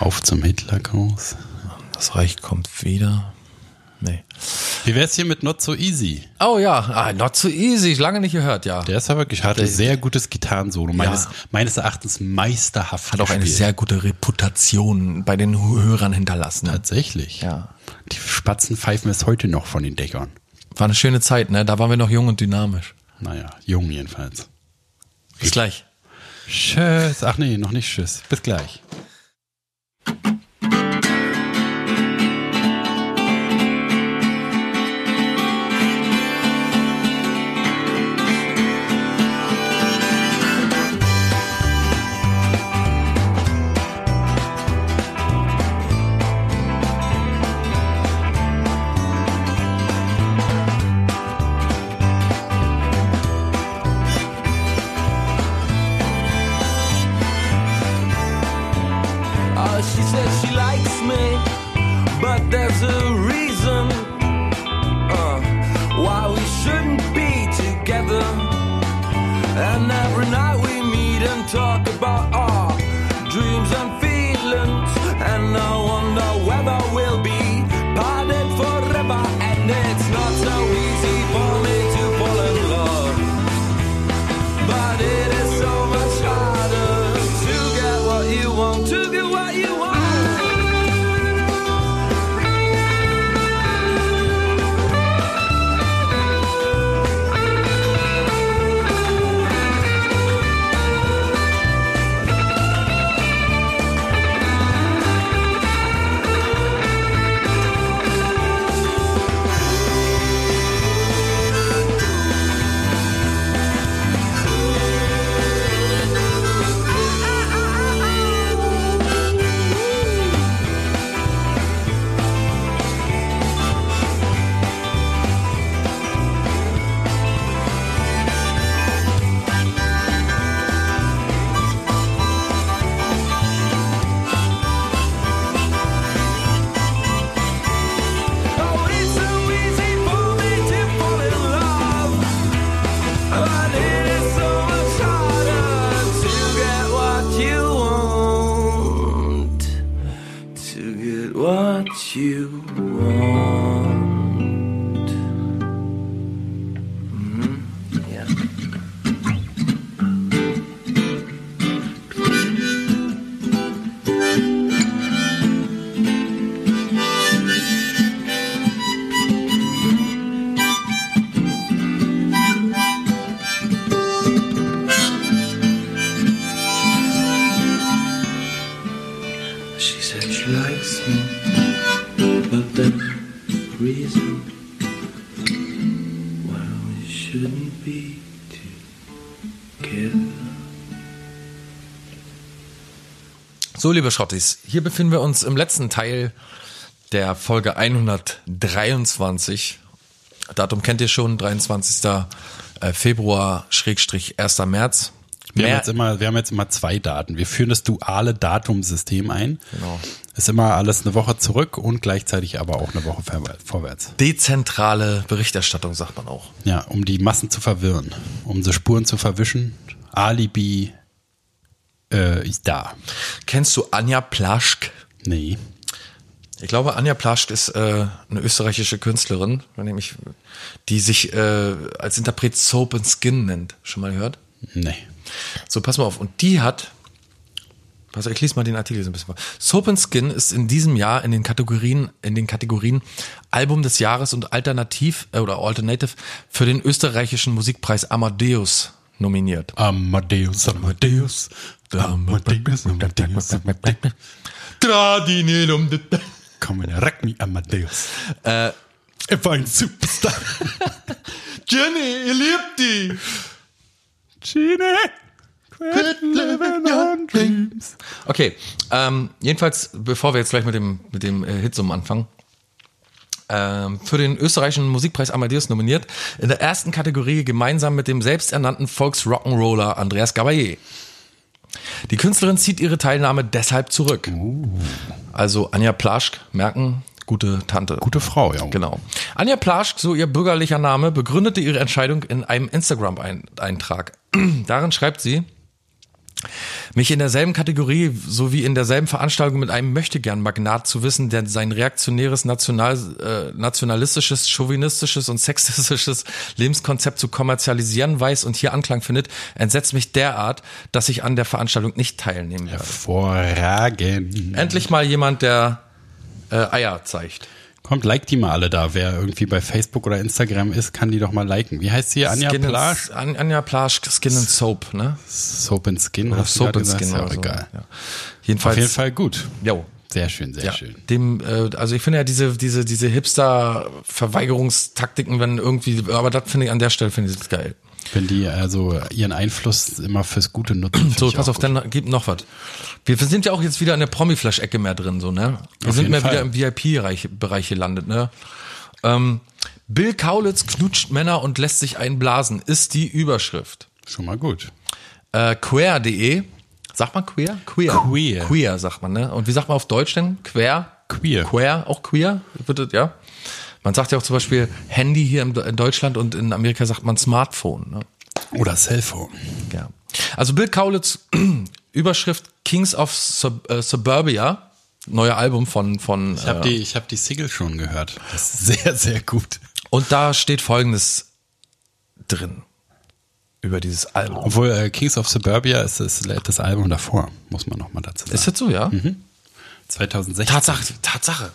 Auf zum Hitlergruß. Das Reich kommt wieder. Nee. Wie wär's hier mit Not So Easy? Oh ja, ah, not so easy. Lange nicht gehört, ja. Der ist ja wirklich, hatte sehr gutes Gitarrensolo. Meines, Ja. meines Erachtens meisterhaft Hat auch eine gespielt. sehr gute Reputation bei den Hörern hinterlassen. Tatsächlich. Ja. Die Spatzen pfeifen es heute noch von den Dächern. War eine schöne Zeit, ne? Da waren wir noch jung und dynamisch. Naja, jung jedenfalls. Bis gleich. Tschüss. Ach nee, noch nicht Tschüss. Bis gleich. So, liebe Schrottis, hier befinden wir uns im letzten Teil der Folge 123. Datum kennt ihr schon, 23. äh, Februar, Schrägstrich 1. März. Wir haben, jetzt immer, wir haben jetzt immer zwei Daten. Wir führen das duale Datumsystem ein. Genau. Ist immer alles eine Woche zurück und gleichzeitig aber auch eine Woche vorwär- vorwärts. Dezentrale Berichterstattung, sagt man auch. Ja, um die Massen zu verwirren, um so Spuren zu verwischen. Alibi äh, ist da. Kennst du Anja Plaschk? Nee. Ich glaube, Anja Plaschk ist äh, eine österreichische Künstlerin, nämlich, die sich äh, als Interpret Soap and Skin nennt. Schon mal gehört? Nee. So, pass mal auf. Und die hat, pass auf, ich lese mal den Artikel so ein bisschen vor. Soap and Skin ist in diesem Jahr in den Kategorien, in den Kategorien Album des Jahres und Alternativ äh, oder Alternative für den österreichischen Musikpreis Amadeus nominiert. Amadeus, Amadeus, Komm, rack me Amadeus. Äh, er war ein Superstar. Jenny, ihr liebt die. Genie, quit living on dreams. Okay, ähm, jedenfalls, bevor wir jetzt gleich mit dem, mit dem äh, Hitsum anfangen, ähm, für den österreichischen Musikpreis Amadeus nominiert, in der ersten Kategorie gemeinsam mit dem selbsternannten Volks-Rock'n'Roller Andreas Gabayé. Die Künstlerin zieht ihre Teilnahme deshalb zurück. Also Anja Plaschk, merken, gute Tante. Gute Frau, ja. Genau. Anja Plaschk, so ihr bürgerlicher Name, begründete ihre Entscheidung in einem Instagram-Eintrag. Darin schreibt sie, mich in derselben Kategorie sowie in derselben Veranstaltung mit einem Möchtegern-Magnat zu wissen, der sein reaktionäres, national, äh, nationalistisches, chauvinistisches und sexistisches Lebenskonzept zu kommerzialisieren weiß und hier Anklang findet, entsetzt mich derart, dass ich an der Veranstaltung nicht teilnehmen werde. Hervorragend. Endlich mal jemand, der äh, Eier zeigt. Kommt, liked die mal alle da. Wer irgendwie bei Facebook oder Instagram ist, kann die doch mal liken. Wie heißt sie? Anja Skin Plasch? An, Anja Plasch, Skin and Soap, ne? Soap and Skin. Oder Soap and? Skin Ist ja auch so. egal. Ja. Jedenfalls. Auf jeden Fall gut. Jo. Sehr schön, sehr Ja, schön. dem, äh, also ich finde ja diese, diese, diese Hipster-Verweigerungstaktiken, wenn irgendwie, aber das finde ich an der Stelle finde ich das geil. Wenn die also ihren Einfluss immer fürs Gute nutzen. So, pass auf, gut. dann gibt noch was. Wir, sind ja auch jetzt wieder in der Promi-Flash-Ecke mehr drin, so, ne? Wir Auf sind mehr Fall. wieder im VIP-Bereich gelandet, ne? Ähm, Bill Kaulitz knutscht Männer und lässt sich einblasen, ist die Überschrift. Schon mal gut. Äh, queer.de, sagt man queer? Queer. Queer. Queer, sagt man, ne? Und wie sagt man auf Deutsch denn? Queer? Queer. Queer, auch queer? Wird das, ja? Man sagt ja auch zum Beispiel Handy hier in Deutschland und in Amerika sagt man Smartphone, ne? Oder Cellphone. Ja. Also Bill Kaulitz, Überschrift Kings of Sub äh, Suburbia, neuer Album von, von Ich habe äh, die, ich hab die Single schon gehört. Das ist sehr, sehr gut. und da steht folgendes drin über dieses Album. Obwohl äh, Kings of Suburbia ist das, das Album davor, muss man noch mal dazu sagen. Ist das so, ja? 2016. Tatsache, Tatsache.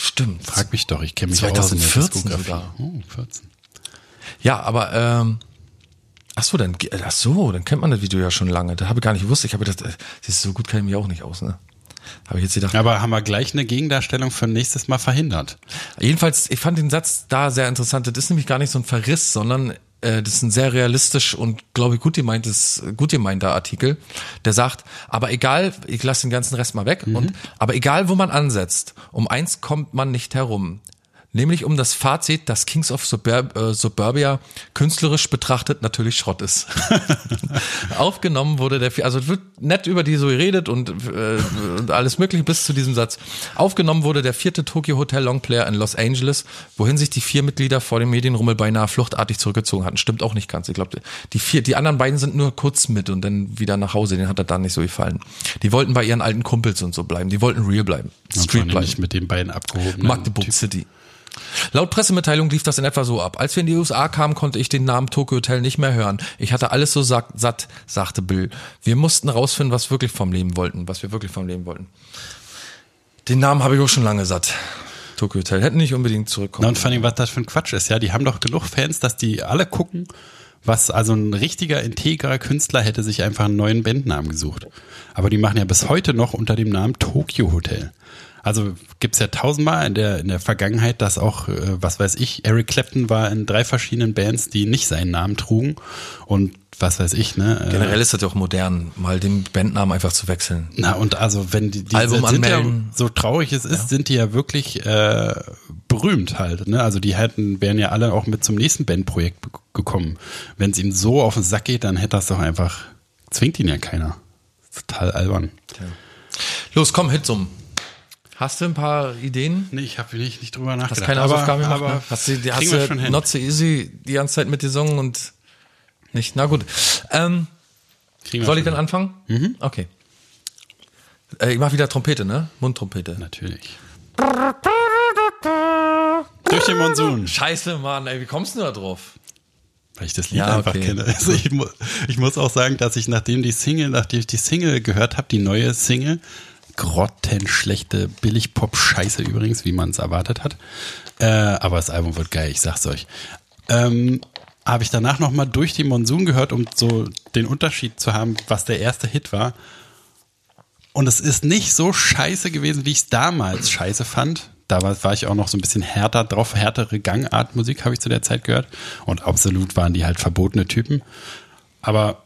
Stimmt. Frag mich doch, ich kenne mich 2014 aus in der. Oh, 14. Ja, aber ähm, ach so, dann ach so, dann kennt man das Video ja schon lange. Das habe ich gar nicht gewusst. Ich habe gedacht, äh, siehst du, so gut kenne ich mich auch nicht aus, ne? Habe ich jetzt gedacht. Aber haben wir gleich eine Gegendarstellung für nächstes Mal verhindert? Jedenfalls, ich fand den Satz da sehr interessant. Das ist nämlich gar nicht so ein Verriss, sondern äh, das ist ein sehr realistisch und glaube ich gut gemeintes, gut gemeinter Artikel, der sagt, aber egal, ich lasse den ganzen Rest mal weg, und aber egal wo man ansetzt, um eins kommt man nicht herum. Nämlich um das Fazit, dass Kings of Suburb äh, Suburbia künstlerisch betrachtet natürlich Schrott ist. Aufgenommen wurde der, also wird nett über die so geredet und, äh, und alles mögliche bis zu diesem Satz. Aufgenommen wurde der vierte Tokyo Hotel Longplayer in Los Angeles, wohin sich die vier Mitglieder vor dem Medienrummel beinahe fluchtartig zurückgezogen hatten. Stimmt auch nicht ganz. Ich glaube, die vier, die anderen beiden sind nur kurz mit und dann wieder nach Hause. Den hat er dann nicht so gefallen. Die wollten bei ihren alten Kumpels und so bleiben. Die wollten real bleiben. Street bleiben. nicht mit den beiden abgehoben. Magdeburg City. Laut Pressemitteilung lief das in etwa so ab. Als wir in die USA kamen, konnte ich den Namen Tokyo Hotel nicht mehr hören. Ich hatte alles so satt, sagte Bill. Wir mussten rausfinden, was wir wirklich vom Leben wollten, was wir wirklich vom Leben wollten. Den Namen habe ich auch schon lange satt. Tokyo Hotel hätten nicht unbedingt zurückkommen. Na und vor allem, was das für ein Quatsch ist, ja, die haben doch genug Fans, dass die alle gucken, was, also ein richtiger, integrer Künstler hätte sich einfach einen neuen Bandnamen gesucht. Aber die machen ja bis heute noch unter dem Namen Tokyo Hotel. Also gibt's ja tausendmal in der, in der Vergangenheit, dass auch, äh, was weiß ich, Eric Clapton war in drei verschiedenen Bands, die nicht seinen Namen trugen. Und was weiß ich, ne? äh, Generell ist das ja auch modern, mal den Bandnamen einfach zu wechseln. Na und also wenn die, die Album sind ja, anmelden. so traurig es ist, sind die ja wirklich äh, berühmt halt. Ne? Also die hätten wären ja alle auch mit zum nächsten Bandprojekt gekommen. Wenn es ihm so auf den Sack geht, dann hätte das doch einfach zwingt ihn ja keiner. Total albern. Los, komm, Hitsum. Hast du ein paar Ideen? Nee, ich habe nicht, nicht drüber nachgedacht. Hast keine Hausaufgaben gemacht? aber ne? Hast du, die- hast du. Not So Easy die ganze Zeit mitgesungen und nicht? Na gut. Ähm, soll ich dann anfangen? Mhm. Okay. Äh, ich mach wieder Trompete, ne? Mundtrompete. Natürlich. Durch den Monsun. Scheiße, Mann, ey, wie kommst du da drauf? Weil ich das Lied Ja, einfach okay. kenne. Also ich, mu ich muss auch sagen, dass ich nachdem die Single, nachdem ich die Single gehört habe, die neue Single, grottenschlechte Billig-Pop-Scheiße übrigens, wie man es erwartet hat. Äh, aber das Album wird geil, ich sag's euch. Ähm, habe ich danach nochmal durch die Monsun gehört, um so den Unterschied zu haben, was der erste Hit war. Und es ist nicht so scheiße gewesen, wie ich es damals scheiße fand. Da war, ich auch noch so ein bisschen härter drauf, härtere Gangartmusik habe ich zu der Zeit gehört. Und absolut waren die halt verbotene Typen. Aber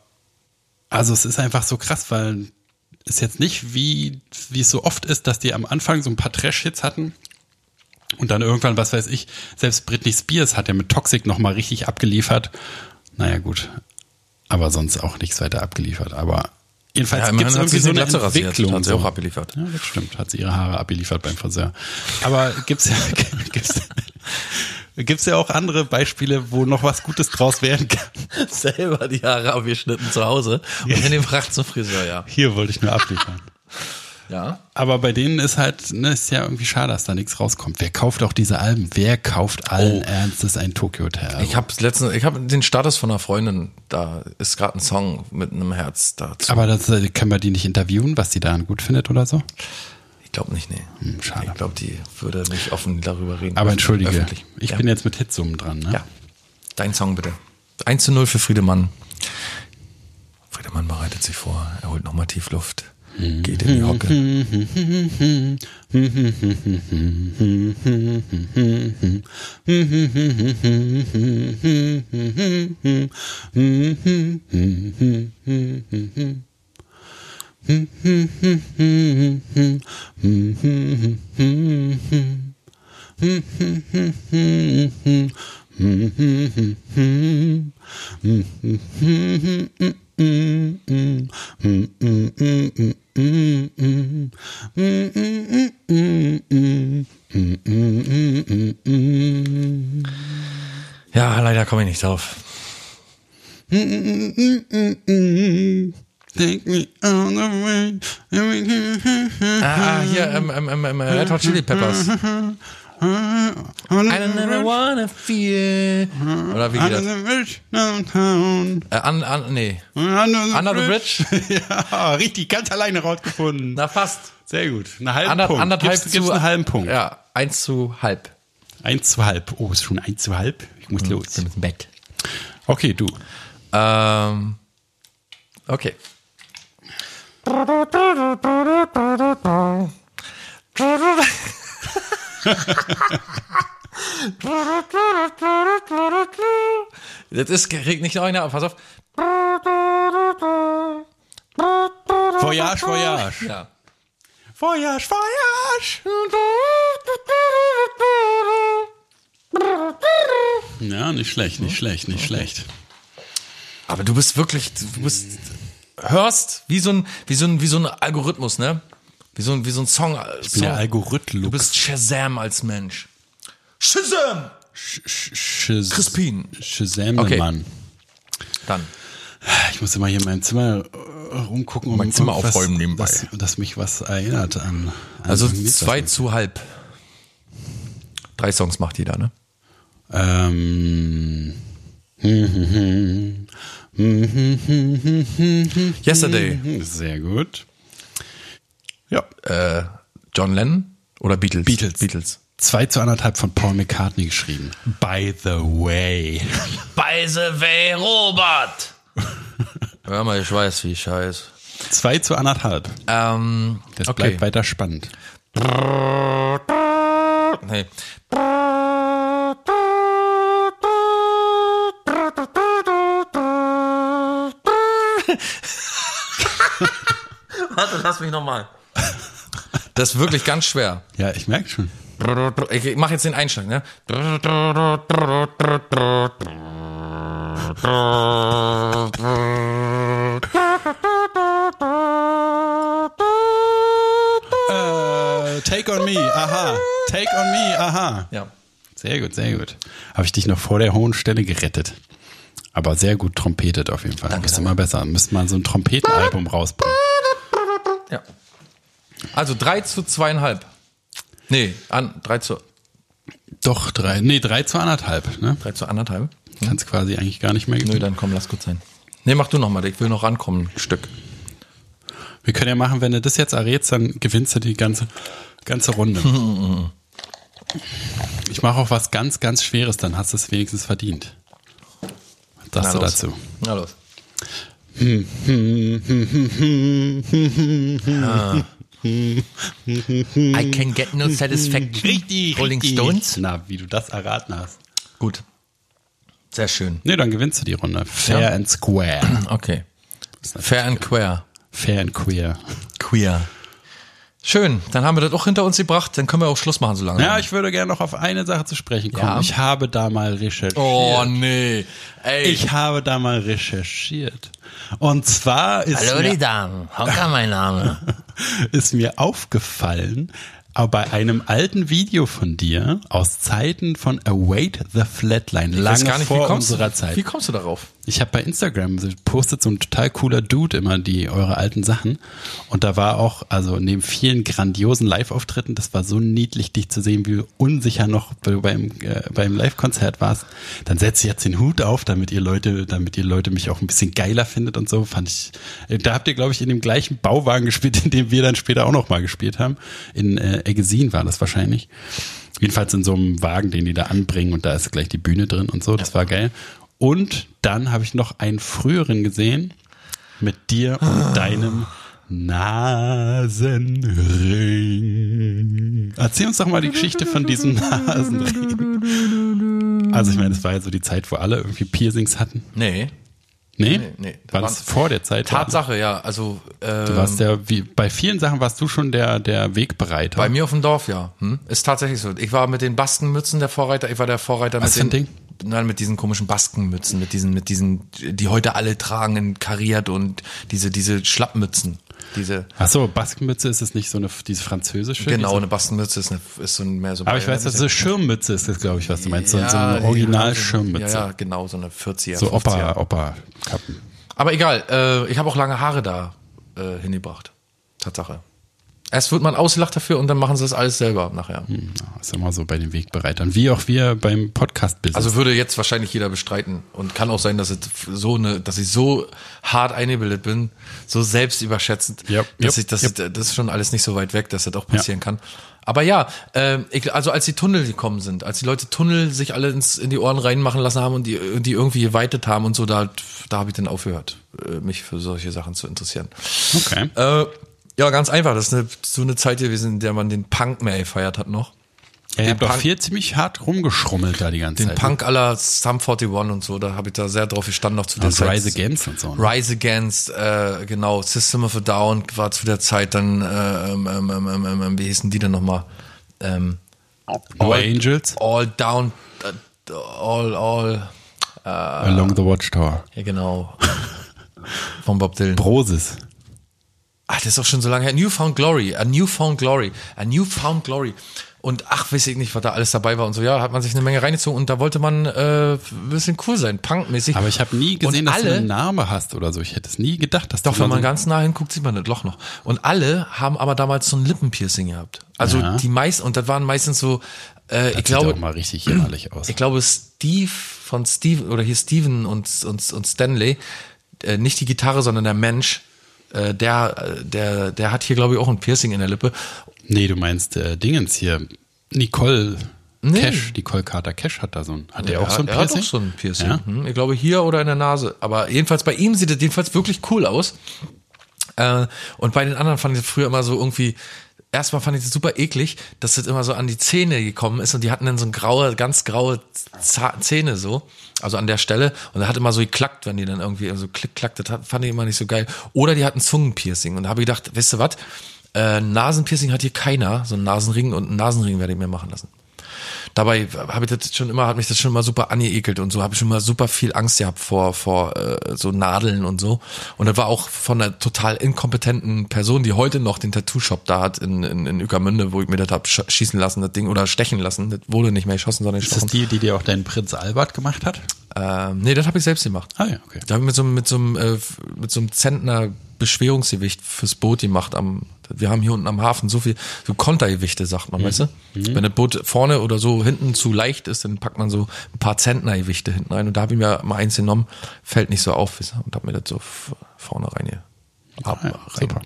also es ist einfach so krass, weil es jetzt nicht wie, wie es so oft ist, dass die am Anfang so ein paar Trash-Hits hatten. Und dann irgendwann, was weiß ich, selbst Britney Spears hat ja mit Toxic nochmal richtig abgeliefert. Naja, gut. Aber sonst auch nichts weiter abgeliefert. Aber jedenfalls Ja, gibt es hat irgendwie so eine Glatze. Entwicklung. Hat sie auch abgeliefert. Ja, das stimmt. Hat sie ihre Haare abgeliefert beim Friseur. Aber gibt's ja, gibt's, gibt's ja auch andere Beispiele, wo noch was Gutes draus werden kann. Selber die Haare abgeschnitten zu Hause und in den Fracht zum Friseur, ja. Hier wollte ich nur abliefern. Ja. Aber bei denen ist halt, ne, ist ja irgendwie schade, dass da nichts rauskommt. Wer kauft auch diese Alben? Wer kauft allen Ernstes ein Tokyo Hotel? Ich habe letztens, ich habe den Status von einer Freundin, da ist gerade ein Song mit einem Herz dazu. Aber das, äh, können wir die nicht interviewen, was die daran gut findet oder so? Ich glaube nicht, nee. Hm, schade. Ich glaube, die würde nicht offen darüber reden. Aber entschuldige, Öffentlich. ich ja. bin jetzt mit Hitsummen dran, ne? Ja. Dein Song bitte. 1 zu 0 für Friedemann. Friedemann bereitet sich vor. Er holt nochmal tief Luft. Geht in die Hocke. Ja, leider komme ich nicht drauf. Take me on the way. Ah, hier, ähm, ähm, ähm, ähm, Red Hot Chili Peppers. I don't ever wanna feel. Oder wie geht das? Äh, an, an, nee. Under the Bridge? ja, richtig, ganz alleine rausgefunden. Na, fast. Sehr gut. Einen halben Ander, Punkt. anderthalb gibst zu, einen halben Punkt. Ja, eins zu halb. Eins zu halb. Oh, ist schon eins zu halb? Ich muss los. Bin im Bett. Okay, du. Ähm, okay. Das ist kriegt nicht original, pass auf. Voyage, Voyage. Ja. Voyage, Voyage. Ja, nicht schlecht, nicht schlecht, nicht schlecht. Aber du bist wirklich, du bist, hörst wie so ein, wie so ein, wie so ein Algorithmus, ne? Wie so ein, wie so ein Song. Ich bin der Algorithmus. Du bist Shazam als Mensch. Shazam! Shaz Crispin. Shazam, Okay. Mann. Dann. Ich muss immer hier in meinem Zimmer äh, rumgucken. um Mein Zimmer irgendwas, aufräumen nebenbei. Dass, dass mich was erinnert an. an Also zwei zu halb. Drei Songs macht jeder, ne? Ähm. Yesterday. Sehr gut. Ja. Äh, John Lennon oder Beatles? Beatles. Beatles. Zwei zu anderthalb von Paul McCartney geschrieben. By the way. By the way, Robert! Hör mal, ich weiß, wie scheiß. Zwei zu anderthalb. Ähm, Das okay. bleibt weiter spannend. Nee. Warte, lass mich nochmal. Das ist wirklich ganz schwer. Ja, ich merke schon. Ich mach jetzt den Einschlag, ne? Äh, take on me, aha. Take on me, aha. Ja. Sehr gut, sehr gut. Habe ich dich noch vor der hohen Stelle gerettet. Aber sehr gut trompetet auf jeden Fall. Danke, danke. mal besser. Müsste mal so ein Trompetenalbum rausbringen. Ja. Also 3 zu zweieinhalb. Nee, an, 3 zu, Doch, drei, nee, drei zu anderthalb, ne? 3 zu anderthalb. Kannst quasi eigentlich gar nicht mehr Nö, gewinnen. dann komm, lass gut sein. Nee, mach du noch mal, ich will noch rankommen, ein Stück. Wir können ja machen, wenn du das jetzt errätst, dann gewinnst du die ganze, ganze Runde. Ich mache auch was ganz, ganz Schweres, dann hast du es wenigstens verdient. Sagst du los. dazu? Na los. I can get no satisfaction. Richtig, Rolling richtig. Stones. Na, wie du das erraten hast. Gut. Sehr schön. Nee, dann gewinnst du die Runde. Fair Ja. and square. Okay. Fair and queer. Fair and queer. Queer. Schön, dann haben wir das auch hinter uns gebracht, dann können wir auch Schluss machen so lange. Ja, ich würde gerne noch auf eine Sache zu sprechen kommen. Ja. Ich habe da mal recherchiert. oh nee. Ey. Ich habe da mal recherchiert. Und zwar ist Hallo, mir die Damen. Honka, mein Name. ist mir aufgefallen, aber bei einem alten Video von dir aus Zeiten von Await the Flatline, lange gar nicht, vor kommst, unserer Zeit. wie kommst du darauf? Ich habe bei Instagram postet so ein total cooler Dude immer die eure alten Sachen und da war auch also neben vielen grandiosen Live-Auftritten, das war so niedlich dich zu sehen, wie unsicher noch bei- beim äh, beim Live-Konzert warst. Dann setze ich jetzt den Hut auf, damit ihr Leute, damit ihr Leute mich auch ein bisschen geiler findet und so. Fand ich. äh, Da habt ihr glaube ich in dem gleichen Bauwagen gespielt, in dem wir dann später auch noch mal gespielt haben. In äh, Eggesin war das wahrscheinlich. Jedenfalls in so einem Wagen, den die da anbringen und da ist gleich die Bühne drin und so. Das war geil. Und dann habe ich noch einen früheren gesehen mit dir und deinem Nasenring. Erzähl uns doch mal die Geschichte von diesem Nasenring. Also ich meine, das war ja so die Zeit, wo alle irgendwie Piercings hatten. Nee. Nee? Nee, nee. War das waren- vor der Zeit? Tatsache, ja. Also ähm, Du warst ja, wie, bei vielen Sachen warst du schon der, der Wegbereiter. bei mir auf dem Dorf, ja. Hm? Ist tatsächlich so. Ich war mit den Baskenmützen der Vorreiter. Ich war der Vorreiter Was mit für ein Nein, mit diesen komischen Baskenmützen, mit diesen, mit diesen, die heute alle tragen, in kariert und diese, diese Schlappmützen. Diese, Ach so, Baskenmütze ist es nicht so eine, diese französische? genau, diese, eine Baskenmütze ist, eine, ist so ein, mehr so. aber ich weiß, dass so Schirmmütze ist das, glaube ich, was du meinst. So, so eine Original-Schirmmütze. Ja, ja, genau, so eine 40er. So 50er. Opa, Opa-Kappen. Aber egal, äh, ich habe auch lange Haare da äh, hingebracht. Tatsache. Erst wird man ausgelacht dafür und dann machen sie das alles selber nachher. Ja, ist immer so bei den Wegbereitern. Wie auch wir beim Podcast-Business. Also würde jetzt wahrscheinlich jeder bestreiten und kann auch sein, dass so eine, dass ich so hart eingebildet bin, so selbstüberschätzend, Yep, dass yep, ich, das, yep. das ist schon alles nicht so weit weg, dass das auch passieren kann. Aber ja, äh, ich, also als die Tunnel gekommen sind, als die Leute Tunnel sich alle ins, in die Ohren reinmachen lassen haben und die, die irgendwie geweitet haben und so, da, da habe ich dann aufgehört, äh, mich für solche Sachen zu interessieren. okay. Äh, ja, ganz einfach. Das ist eine, so eine Zeit gewesen, in der man den Punk mehr gefeiert hat noch. Ja, ihr habt doch viel ziemlich hart rumgeschrummelt da die ganze Den Zeit. Punk aller Sum 41 und so, da habe ich da sehr drauf gestanden noch zu der Und Zeit. Rise Against und so. Ne? Rise Against, äh, genau, System of a Down war zu der Zeit dann, äh, ähm, ähm, ähm, ähm, ähm, wie hießen die denn nochmal? Ähm, No Angels, All Down, äh, All, All, Along the Watchtower. ja genau, von Bob Dylan. Brosis. Ach, das ist auch schon so lange her. Newfound Glory, a Newfound Glory, a Newfound Glory. Und ach, weiß ich nicht, was da alles dabei war und so. Ja, hat man sich eine Menge reingezogen und da wollte man äh, ein bisschen cool sein, punkmäßig. Aber ich habe nie gesehen, Und dass du einen Namen hast oder so. Ich hätte es nie gedacht, dass Doch, wenn man so ganz nah hinguckt, sieht man das Loch noch. Und alle haben aber damals so ein Lippenpiercing gehabt. Also Ja. die meisten, und das waren meistens so, äh, ich sieht glaube, auch mal richtig jämmerlich aus. ich glaube, Steve von Steve, oder hier Steven und, und, und Stanley, äh, nicht die Gitarre, sondern der Mensch, äh, der, der, der hat hier, glaube ich, auch ein Piercing in der Lippe. Nee, du meinst äh, Dingens hier. Nicole Nee. Cash, Nicole Carter Cash hat da so ein. Hat der auch Ja, so ein er Piercing? hat auch so ein Piercing. Ja? Hm, Ich glaube hier oder in der Nase. Aber jedenfalls bei ihm sieht es jedenfalls wirklich cool aus. Äh, und bei den anderen fand ich früher immer so irgendwie, erstmal fand ich das super eklig, dass das immer so an die Zähne gekommen ist und die hatten dann so ein graue, ganz graue Zähne so, also an der Stelle und da hat immer so geklackt, wenn die dann irgendwie so klick, klack, das fand ich immer nicht so geil. Oder die hatten Zungenpiercing und da habe ich gedacht, weißt du was, äh, Nasenpiercing hat hier keiner, so ein Nasenring und einen Nasenring werde ich mir machen lassen. Dabei habe ich das schon immer, hat mich das schon immer super angeekelt und so habe ich schon mal super viel Angst gehabt vor vor äh, so Nadeln und so. Und das war auch von einer total inkompetenten Person, die heute noch den Tattoo-Shop da hat in, in, in Ueckermünde, wo ich mir das hab sch- schießen lassen, das Ding oder stechen lassen. Das wurde nicht mehr geschossen, sondern Ist das gestochen. die, die dir auch dein Prinz Albert gemacht hat? Ähm, nee, das habe ich selbst gemacht. Ah ja, okay. Da habe ich mit so, mit so einem äh, mit so einem Zentner Beschwerungsgewicht fürs Boot gemacht am wir haben hier unten am Hafen so viel so Kontergewichte sagt man, weißt du? Wenn das Boot vorne oder so hinten zu leicht ist, dann packt man so ein paar Zentnergewichte hinten rein und da habe ich mir mal eins genommen, fällt nicht so auf weißt du? und habe mir das so vorne rein hier ab, Ja, rein. super.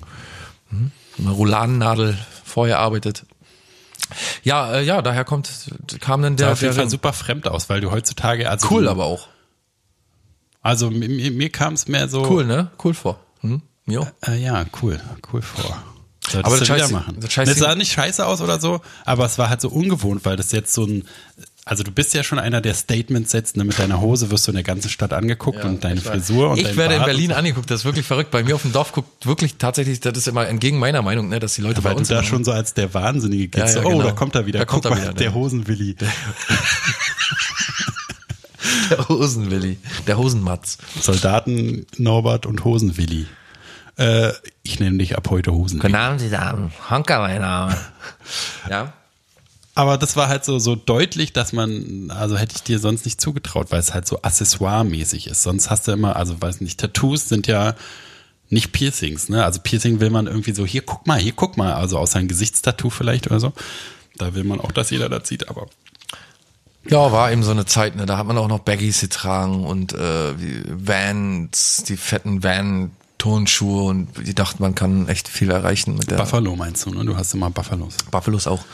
Eine Roulannadel vorher arbeitet. Ja, äh, ja, daher kommt kam dann Sah der, auf jeden Fall super fremd aus, weil du heutzutage also cool aber auch. Also mir, mir, kam es mehr so Cool, ne? Cool vor. Hm? Jo. Äh, ja, cool, cool vor. Solltest Aber das wieder scheiß- machen. das Das, scheiß- sah nicht scheiße aus oder so, aber es war halt so ungewohnt, weil das jetzt so ein, also du bist ja schon einer, der Statements setzt, ne? mit deiner Hose wirst du in der ganzen Stadt angeguckt und deine Frisur und ich dein werde in Bart Berlin und angeguckt, das ist wirklich verrückt. Bei mir auf dem Dorf guckt wirklich tatsächlich, das ist immer entgegen meiner Meinung, ne, dass die Leute weil bei du uns da immer- schon so als der Wahnsinnige gehst. Ja, ja, oh, genau. da kommt er wieder. Da kommt Guck er mal, wieder, der ne? Hosenwilli. der Hosenwilli, der Hosenmatz. Soldaten Norbert und Hosenwilli. Äh, ich nenne dich ab heute Hosenwilli. Abend, Sie Damen. Honka, mein Name. Ja. Aber das war halt so, so deutlich, dass man, also hätte ich dir sonst nicht zugetraut, weil es halt so accessoire-mäßig ist. Sonst hast du immer, also weiß nicht, Tattoos sind ja nicht Piercings, ne? Also Piercing will man irgendwie so, hier guck mal, hier guck mal, also außer ein Gesichtstattoo vielleicht oder so. Da will man auch, dass jeder das sieht, aber Ja, war eben so eine Zeit, ne, da hat man auch noch Baggies getragen und äh, Vans, die fetten Van-Turnschuhe und die dachten, man kann echt viel erreichen mit der Buffalo meinst du, ne? Du hast immer Buffalos. Buffalos auch.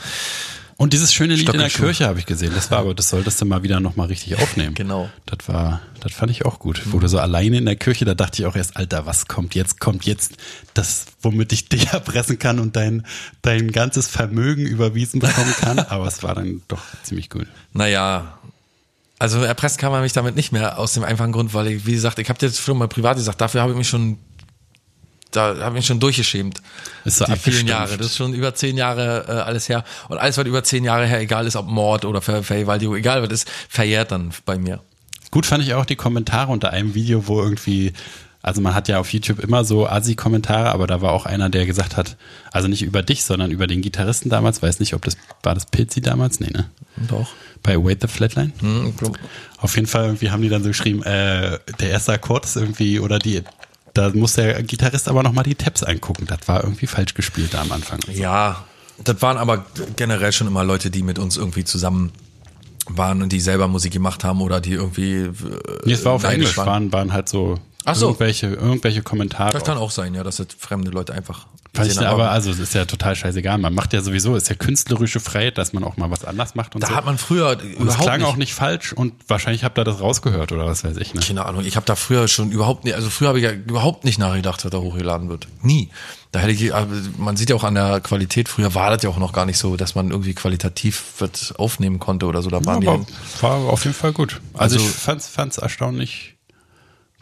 Und dieses schöne Lied in der. Kirche habe ich gesehen. Das war aber, das solltest du mal wieder nochmal richtig aufnehmen. Genau. Das war, das fand ich auch gut. Wo du so alleine in der Kirche, da dachte ich auch erst, Alter, was kommt jetzt? Kommt jetzt das, womit ich dich erpressen kann und dein, dein ganzes Vermögen überwiesen bekommen kann. Aber es war dann doch ziemlich gut. Naja, also erpressen kann man mich damit nicht mehr, aus dem einfachen Grund, weil ich, wie gesagt, ich habe dir jetzt schon mal privat gesagt, dafür habe ich mich schon, da habe ich mich schon durchgeschämt. Ist so die vielen. Jahre, das ist schon über zehn Jahre äh, alles her. Und alles, was über zehn Jahre her, egal ist, ob Mord oder Ver Vergewaltigung, egal was ist, verjährt dann bei mir. Gut fand ich auch die Kommentare unter einem Video, wo irgendwie, also man hat ja auf YouTube immer so Assi-Kommentare, aber da war auch einer, der gesagt hat, also nicht über dich, sondern über den Gitarristen damals, weiß nicht, ob das, war das Pilzi damals? Nee, ne? Doch. Bei Wait the Flatline? Hm, glaub- Auf jeden Fall irgendwie haben die dann so geschrieben, äh, der erste Akkord ist irgendwie, oder die, da muss der Gitarrist aber nochmal die Tabs angucken. Das war irgendwie falsch gespielt da am Anfang. Ja, das waren aber generell schon immer Leute, die mit uns irgendwie zusammen waren und die selber Musik gemacht haben oder die irgendwie. Äh, Nee, es war auf Englisch, waren, waren halt so, Ach so. irgendwelche, irgendwelche Kommentare. Das kann auch sein, ja, dass das fremde Leute einfach. Fand ich, aber also es ist ja total scheißegal. Man macht ja sowieso, ist ja künstlerische Freiheit, dass man auch mal was anders macht und da so. hat man früher und überhaupt klang nicht, auch nicht falsch und wahrscheinlich habt ihr das rausgehört oder was weiß ich. Ne? Keine Ahnung, ich habe da früher schon überhaupt nicht, also früher habe ich ja überhaupt nicht nachgedacht, was da hochgeladen wird. Nie. Da hätte ich, aber man sieht ja auch an der Qualität, früher war das ja auch noch gar nicht so, dass man irgendwie qualitativ was aufnehmen konnte oder so. Da waren Aber die. war auf jeden Fall gut. Also, Also- ich fand's, fand's erstaunlich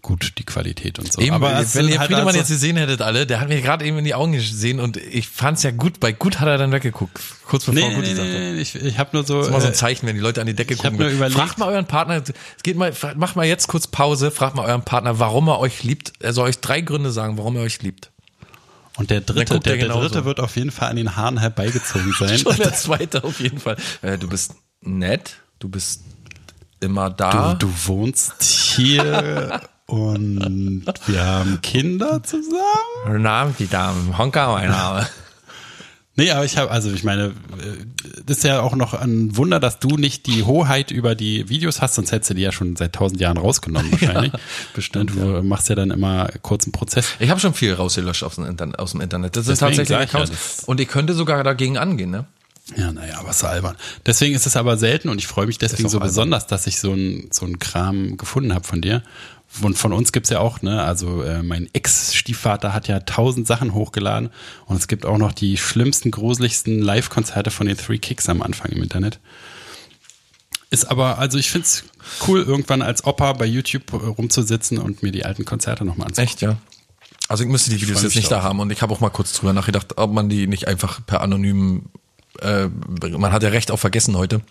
gut, die Qualität und so. Eben, aber wenn ihr halt Friedemann also- jetzt gesehen hättet alle, der hat mir gerade eben in die Augen gesehen und ich fand's ja gut. Bei gut hat er dann weggeguckt, kurz bevor Nee, gut nee, nee, ich, ich habe nur so. Das ist mal so ein äh, Zeichen, wenn die Leute an die Decke hab gucken. nur überlegt- Fragt mal euren Partner, es geht mal, macht mal jetzt kurz Pause, fragt mal euren Partner, warum er euch liebt. Er soll euch drei Gründe sagen, warum er euch liebt. und der dritte, der, er der genauso. dritte wird auf jeden Fall an den Haaren herbeigezogen sein. Schon der zweite auf jeden Fall. Äh, du bist nett, du bist immer da. Du, du wohnst hier und wir haben Kinder zusammen. Abend, die Damen. Honka, mein Name. Nee, aber ich habe, also ich meine, äh, das ist ja auch noch ein Wunder, dass du nicht die Hoheit über die Videos hast, sonst hättest du die ja schon seit tausend Jahren rausgenommen wahrscheinlich. bestimmt, Du machst ja dann immer kurzen Prozess. Ich habe schon viel rausgelöscht aus dem, Internet, aus dem Internet. Das ist Deswegen tatsächlich sag ich ja, das- Und ich könnte sogar dagegen angehen, ne? Ja, naja, aber so albern. Deswegen ist es aber selten und ich freue mich deswegen so albern. besonders, dass ich so ein so ein Kram gefunden habe von dir. Und von uns gibt's ja auch, ne, also äh, mein Ex-Stiefvater hat ja tausend Sachen hochgeladen und es gibt auch noch die schlimmsten, gruseligsten Live-Konzerte von den Three Kicks am Anfang im Internet. Ist aber, also ich find's cool, irgendwann als Opa bei YouTube äh, rumzusitzen und mir die alten Konzerte nochmal anzugucken. Echt, ja. Also ich müsste die Videos jetzt nicht da haben und ich habe auch mal kurz drüber nachgedacht, ob man die nicht einfach per anonym, äh, man hat ja recht auf vergessen heute.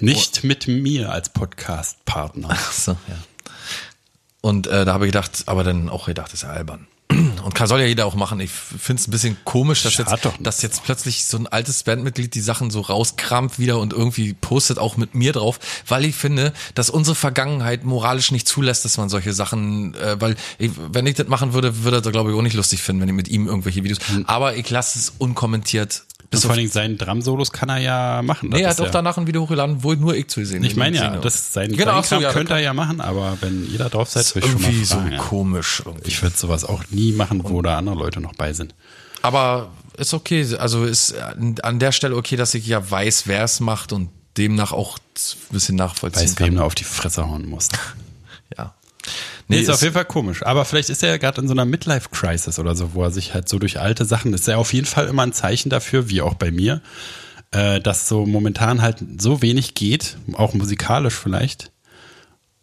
Nicht mit mir als Podcast-Partner. Ach so, ja. Und äh, da habe ich gedacht, aber dann auch gedacht, das ist ja albern. Und kann, soll ja jeder auch machen. Ich finde es ein bisschen komisch, dass jetzt, doch dass jetzt plötzlich so ein altes Bandmitglied die Sachen so rauskramt wieder und irgendwie postet auch mit mir drauf, weil ich finde, dass unsere Vergangenheit moralisch nicht zulässt, dass man solche Sachen, äh, weil ich, wenn ich das machen würde, würde er glaube ich auch nicht lustig finden, wenn ich mit ihm irgendwelche Videos. Aber ich lasse es unkommentiert. Und Bis vor allen Dingen seinen Drum-Solos kann er ja machen. Das nee, er hat auch ja, danach ein Video hochgeladen, wo nur ich zu sehen Ich meine ja, das ist sein, Genau, so, ja, könnte er ja machen, aber wenn ihr da drauf seid, würde ich schon mal irgendwie so fragen. ja. komisch. Irgendwie. Ich würde sowas auch nie machen, wo da andere Leute noch bei sind. Aber ist okay, also ist an der Stelle okay, dass ich ja weiß, wer es macht und demnach auch ein bisschen nachvollziehen Weiß, wem kann. du auf die Fresse hauen musst. Ja. Nee, Nee, ist auf jeden Fall komisch. Aber vielleicht ist er ja gerade in so einer Midlife-Crisis oder so, wo er sich halt so durch alte Sachen, ist ja auf jeden Fall immer ein Zeichen dafür, wie auch bei mir, äh, dass so momentan halt so wenig geht, auch musikalisch vielleicht,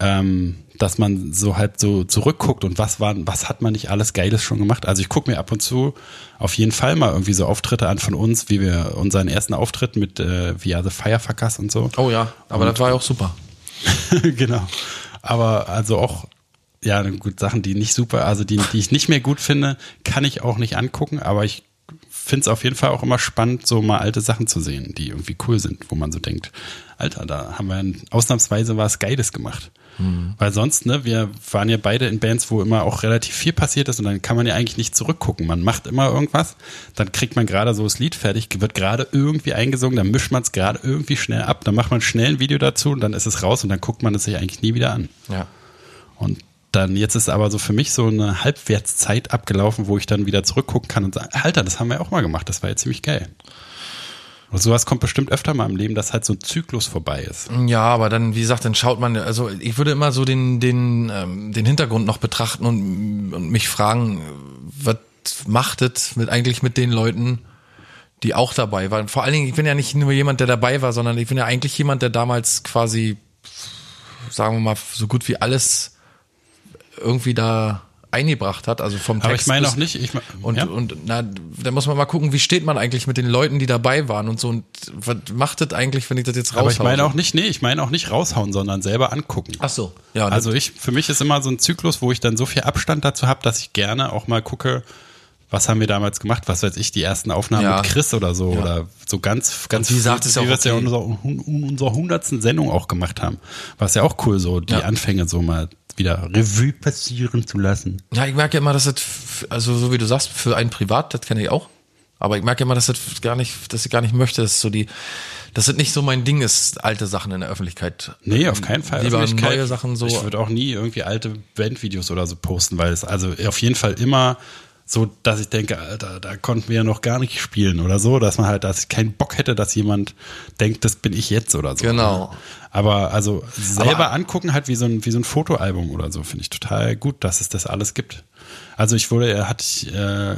ähm, dass man so halt so zurückguckt und was war, was hat man nicht alles Geiles schon gemacht. Also ich gucke mir ab und zu auf jeden Fall mal irgendwie so Auftritte an von uns, wie wir unseren ersten Auftritt mit äh, Are the Firefuckers und so. Oh ja, aber das war ja auch super. genau. Aber also auch, ja, gut, Sachen, die nicht super, also die, die ich nicht mehr gut finde, kann ich auch nicht angucken, aber ich finde es auf jeden Fall auch immer spannend, so mal alte Sachen zu sehen, die irgendwie cool sind, wo man so denkt, Alter, da haben wir ein, ausnahmsweise was Geiles gemacht. Weil sonst, ne, wir waren ja beide in Bands, wo immer auch relativ viel passiert ist und dann kann man ja eigentlich nicht zurückgucken. Man macht immer irgendwas, dann kriegt man gerade so das Lied fertig, wird gerade irgendwie eingesungen, dann mischt man es gerade irgendwie schnell ab, dann macht man schnell ein Video dazu und dann ist es raus und dann guckt man es sich eigentlich nie wieder an. Ja. Und dann, jetzt ist aber so für mich so eine Halbwertszeit abgelaufen, wo ich dann wieder zurückgucken kann und sagen, Alter, das haben wir auch mal gemacht, das war ja ziemlich geil. Und sowas kommt bestimmt öfter mal im Leben, dass halt so ein Zyklus vorbei ist. Ja, aber dann, wie gesagt, dann schaut man, also ich würde immer so den, den, ähm, den Hintergrund noch betrachten und, und mich fragen, was macht es mit eigentlich mit den Leuten, die auch dabei waren? Vor allen Dingen, ich bin ja nicht nur jemand, der dabei war, sondern ich bin ja eigentlich jemand, der damals quasi, sagen wir mal, so gut wie alles irgendwie da eingebracht hat, also vom Text Aber ich meine auch nicht, ich mein, und, ja? und na, da muss man mal gucken, wie steht man eigentlich mit den Leuten, die dabei waren und so. Und was macht das eigentlich, wenn ich das jetzt raushaue? aber ich meine auch nicht, nee, ich meine auch nicht raushauen, sondern selber angucken. Ach so. Ja, Also ich, für mich ist immer so ein Zyklus, wo ich dann so viel Abstand dazu habe, dass ich gerne auch mal gucke, was haben wir damals gemacht, was weiß ich, die ersten Aufnahmen Ja. mit Chris oder so Ja. oder so ganz, ganz Und wie gesagt, ist ja wie auch wir es ja in unserer, in unserer hundertsten Sendung auch gemacht haben. War es ja auch cool, so die. Anfänge so mal wieder Revue passieren zu lassen. Ja, ich merke immer, dass das, also so wie du sagst, für einen privat, das kenne ich auch. Aber ich merke immer, dass das gar nicht, dass ich gar nicht möchte, dass so die, dass das nicht so mein Ding ist, alte Sachen in der Öffentlichkeit. Nee, auf keinen Fall. Lieber Öffentlichkeit. neue Sachen so. Ich würde auch nie irgendwie alte Bandvideos oder so posten, weil es also auf jeden Fall immer so, dass ich denke, Alter, da konnten wir ja noch gar nicht spielen oder so, dass man halt, dass ich keinen Bock hätte, dass jemand denkt, das bin ich jetzt oder so. Genau. Aber also selber Aber- angucken halt wie so ein, wie so ein Fotoalbum oder so, finde ich total gut, dass es das alles gibt. Also ich wurde, er hat, äh,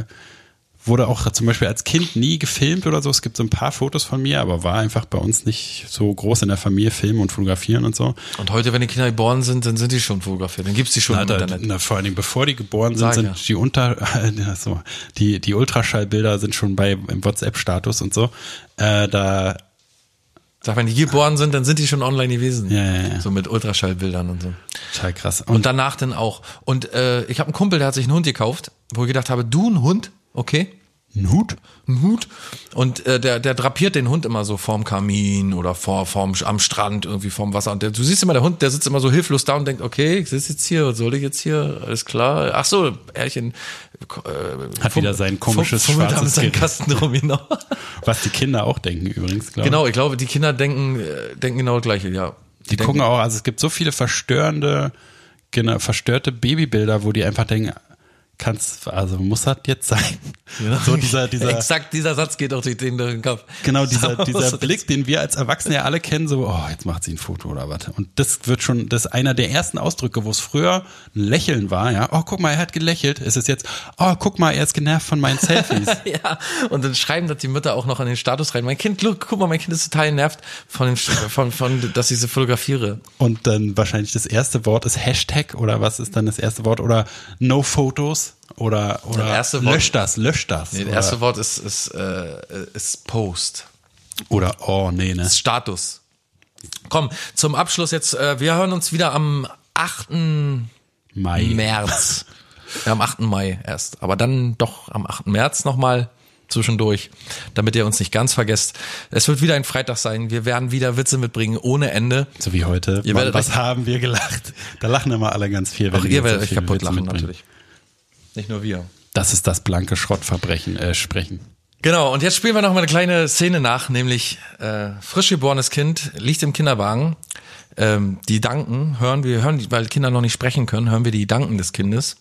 wurde auch zum Beispiel als Kind nie gefilmt oder so. Es gibt so ein paar Fotos von mir, aber war einfach bei uns nicht so groß in der Familie filmen und fotografieren und so. Und heute, wenn die Kinder geboren sind, dann sind die schon fotografiert. Dann gibt's die schon Na, im Internet. na, vor allen Dingen, bevor die geboren sind, sind ja. die unter, ja, so, die, die Ultraschallbilder sind schon bei im WhatsApp-Status und so. Äh, da, Sag, wenn die geboren sind, dann sind die schon online gewesen. Ja, ja, ja. So mit Ultraschallbildern und so. total krass. Und danach dann auch. Und äh, ich habe einen Kumpel, der hat sich einen Hund gekauft, wo ich gedacht habe, du ein Hund? Okay. ein Hut? Ein Hut. Und äh, der, der drapiert den Hund immer so vorm Kamin oder vor, vorm, am Strand, irgendwie vorm Wasser. Und der, du siehst immer, der Hund, der sitzt immer so hilflos da und denkt, okay, ich sitze jetzt hier, was soll ich jetzt hier? Alles klar. Ach so, Erchen. Äh, Hat wieder sein komisches fummelt schwarzes seinem Gerät. Kasten rum, genau. Was die Kinder auch denken übrigens, glaube ich. genau, ich glaube, die Kinder denken, äh, denken genau das Gleiche, ja. Die denken, gucken auch, also es gibt so viele verstörende, genau, verstörte Babybilder, wo die einfach denken, kann's, also muss das jetzt sein. So dieser, dieser, Exakt dieser Satz geht auch durch den, durch den Kopf. genau dieser, So, dieser Blick, den wir als Erwachsene ja alle kennen, so, oh, jetzt macht sie ein Foto oder was. Und das wird schon, das ist einer der ersten Ausdrücke, wo es früher ein Lächeln war, ja. Oh, guck mal, er hat gelächelt. Ist es jetzt, oh, guck mal, er ist genervt von meinen Selfies. Ja, und dann schreiben das die Mütter auch noch an den Status rein. Mein Kind, look, guck mal, mein Kind ist total nervt von dem, von, von, dass ich sie fotografiere. Und dann wahrscheinlich das erste Wort ist Hashtag oder was ist dann das erste Wort? Oder No Photos oder, oder Das erste Wort- lösch das, lösch das. Nee, das erste Wort ist, ist, äh, ist Post. oder oh, nee, ne. Status. Komm, zum Abschluss jetzt, äh, wir hören uns wieder am 8. Mai. März. ja, am 8. Mai erst. Aber dann doch am 8. März nochmal zwischendurch, damit ihr uns nicht ganz vergesst. Es wird wieder ein Freitag sein. Wir werden wieder Witze mitbringen ohne Ende. So wie heute. Ihr Mann, werdet was haben wir gelacht? Da lachen immer alle ganz viel. wenn Auch ihr werdet euch kaputt Witze lachen, mitbringen. natürlich. Nicht nur wir. Das ist das blanke Schrottverbrechen, äh, sprechen. Genau, und jetzt spielen wir noch mal eine kleine Szene nach, nämlich äh, frisch geborenes Kind liegt im Kinderwagen. Ähm, die Danken hören wir, hören, weil Kinder noch nicht sprechen können, hören wir die Danken des Kindes.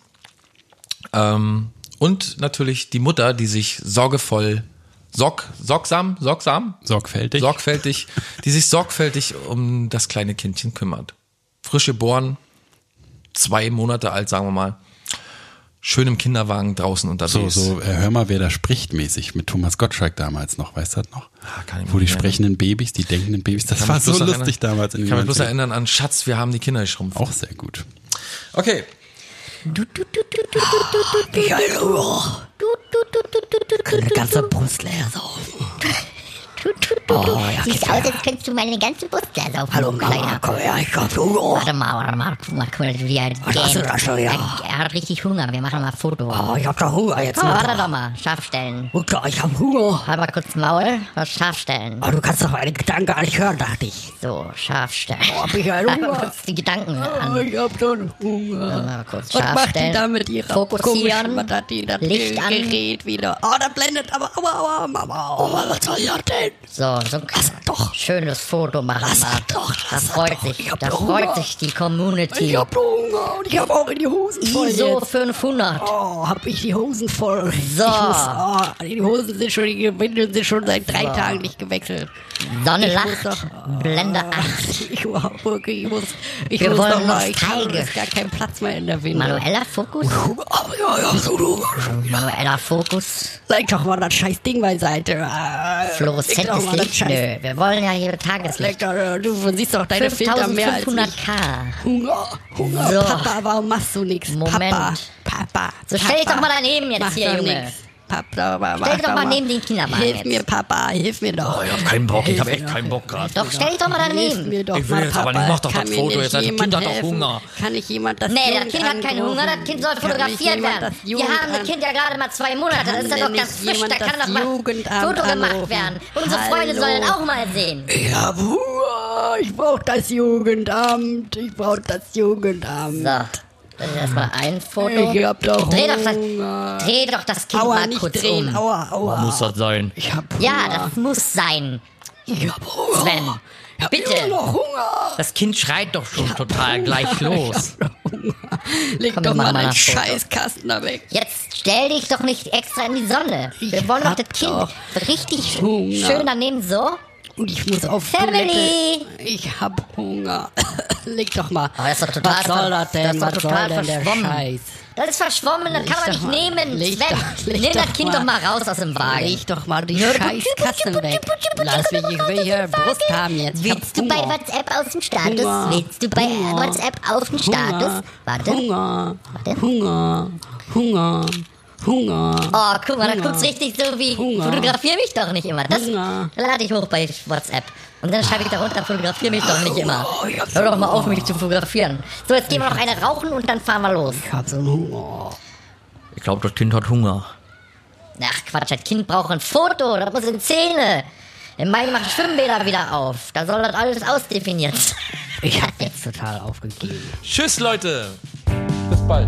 Ähm, und natürlich die Mutter, die sich sorgevoll, sorg, sorgsam, sorgsam, Sorgfältig. sorgfältig, die sich sorgfältig um das kleine Kindchen kümmert. Frisch geboren, zwei Monate alt, sagen wir mal. Schön im Kinderwagen draußen unterwegs. so, so, äh, hör mal, wer da spricht mäßig mit Thomas Gottschalk damals noch, weißt du das noch? Ah, kann ich Wo die erinnern. sprechenden Babys, die denkenden Babys, das war so lustig erinnern- damals in Ich kann mich bloß 90ern. erinnern an Schatz, wir haben die Kinder geschrumpft. Auch sehr gut. Okay. Eine ganze Brust leer so. Oh, ja, Siehst aus, als könntest du meine ganze Brust leer saufen. Hallo Mama, Kleiner. komm her, ich hab Hunger. Warte mal, warte mal, guck mal, guck mal, wie er gähnt. da schon, ja? Er, hat richtig Hunger, wir machen mal ein Foto. Oh, ich hab doch Hunger jetzt. Oh, warte doch mal, scharf stellen. Mutter, ich hab Hunger. Halt mal kurz Maul, was scharf stellen. Oh, du kannst doch meine Gedanken gar nicht hören, dachte ich. So, scharf stellen. Oh, hab ich einen Halt Hunger. kurz die Gedanken Oh, an. ich hab einen Hunger. Mal kurz Was macht die da mit ihrer Fokussieren. die das Licht an. Gerät wieder? Oh, das blendet aber, aua, aua, Mama. Oh, was soll das denn? So, so ein doch. schönes Foto machen Lass doch, lass Da freut doch. sich, Ich da freut Hunger. sich die Community. Ich hab Hunger und ich hab auch in die Hosen voll ISO jetzt. 500. Oh, hab ich die Hosen voll. So. Ich muss, oh, die Hosen sind schon, die Windeln sind schon seit drei Tagen nicht gewechselt. Sonne Ich lacht, doch- Blende 8. Ich, überhaupt wirklich, ich muss, ich Wir muss wollen doch mal, ich habe nostalgisch. gar keinen Platz mehr in der Windel. Manueller Fokus? Oh, ja, ja, so du. Manueller Fokus? Leg doch mal das scheiß Ding beiseite. Ah, leg Scheiß- Nö, wir wollen ja hier Tageslicht. äh, du siehst doch deine Filter mehr als ich. 5500K. Hunger, Hunger. So. Papa, warum machst du nichts? Moment. Papa, Papa. So, stell dich doch mal daneben jetzt Mach hier, Junge. nix. Papa, Stell dich doch mal neben den Kinderwagen Hilf jetzt. mir, Papa, hilf mir doch. Oh, ich hab keinen Bock, ich hab Hilf echt keinen doch. Bock gerade. Doch, stell dich doch mal Hilf daneben. mir doch Ich will mal, jetzt aber Papa. nicht, mach doch das Foto, jetzt hat das Kind hat doch? Hunger. Kann ich jemand das Nee, das Kind hat keinen? Hunger, das Kind soll Kann mich fotografiert werden. Wir haben das Kind ja gerade mal zwei Monate, das ist ja denn ganz frisch, da kann doch mal Jugendamt Foto gemacht werden. Und unsere Freunde sollen auch mal sehen. Ich hab Hunger. Ich brauch das Jugendamt. Ich brauch das Jugendamt. So, das ist erstmal ein Foto. Ich hab doch Dreh doch das, Hunger. dreh doch das Kind Aua, mal nicht kurz drehen. um. Aua, aua. Muss das sein? Ich hab Hunger. Ja, das muss sein. Ich hab Hunger. Sven, ich hab bitte. immer noch Hunger. Das Kind schreit doch schon total gleich los. Leg Komm, doch mal deinen. Scheißkasten da weg. Jetzt stell dich doch nicht extra in die Sonne. Wir Ich wollen doch das Kind doch richtig Hunger. schön daneben so. Und ich muss auf Family. Toilette. Ich hab Hunger. Leg doch mal. Aber das ist doch total Was soll das denn? das ist doch Was total soll denn der verschwommen. Scheiß? Das ist verschwommen, das Leg kann man nicht mal- nehmen. leg Sven, doch- leg nimm das Kind mal- doch mal raus aus dem Wagen. Leg doch mal die scheiß Kassen weg. Lass mich, ich will hier Brust haben jetzt. Willst du bei. WhatsApp aus dem Status? Hunger. Willst du bei Hunger. WhatsApp auf den Status? Hunger. Warte. Hunger. Warte. Hunger. Hunger. Hunger. Oh, guck mal, da Hunger. guckst richtig so wie, Hunger. fotografier mich doch nicht immer. Das Hunger. lade ich hoch bei WhatsApp. Und dann schreibe ich darunter, fotografier mich doch nicht immer. Oh, Hör doch mal auf, mich zu fotografieren. So, jetzt gehen wir noch eine rauchen und dann fahren wir los. Ich hab so einen Hunger. Ich glaube, das Kind hat Hunger. Ach Quatsch, das Kind braucht ein Foto, das muss in Zähne. Im Mai machen Schwimmbäder wieder auf. Da soll das alles ausdefiniert sein. Ich hab jetzt total aufgegeben. Tschüss, Leute. Bis bald.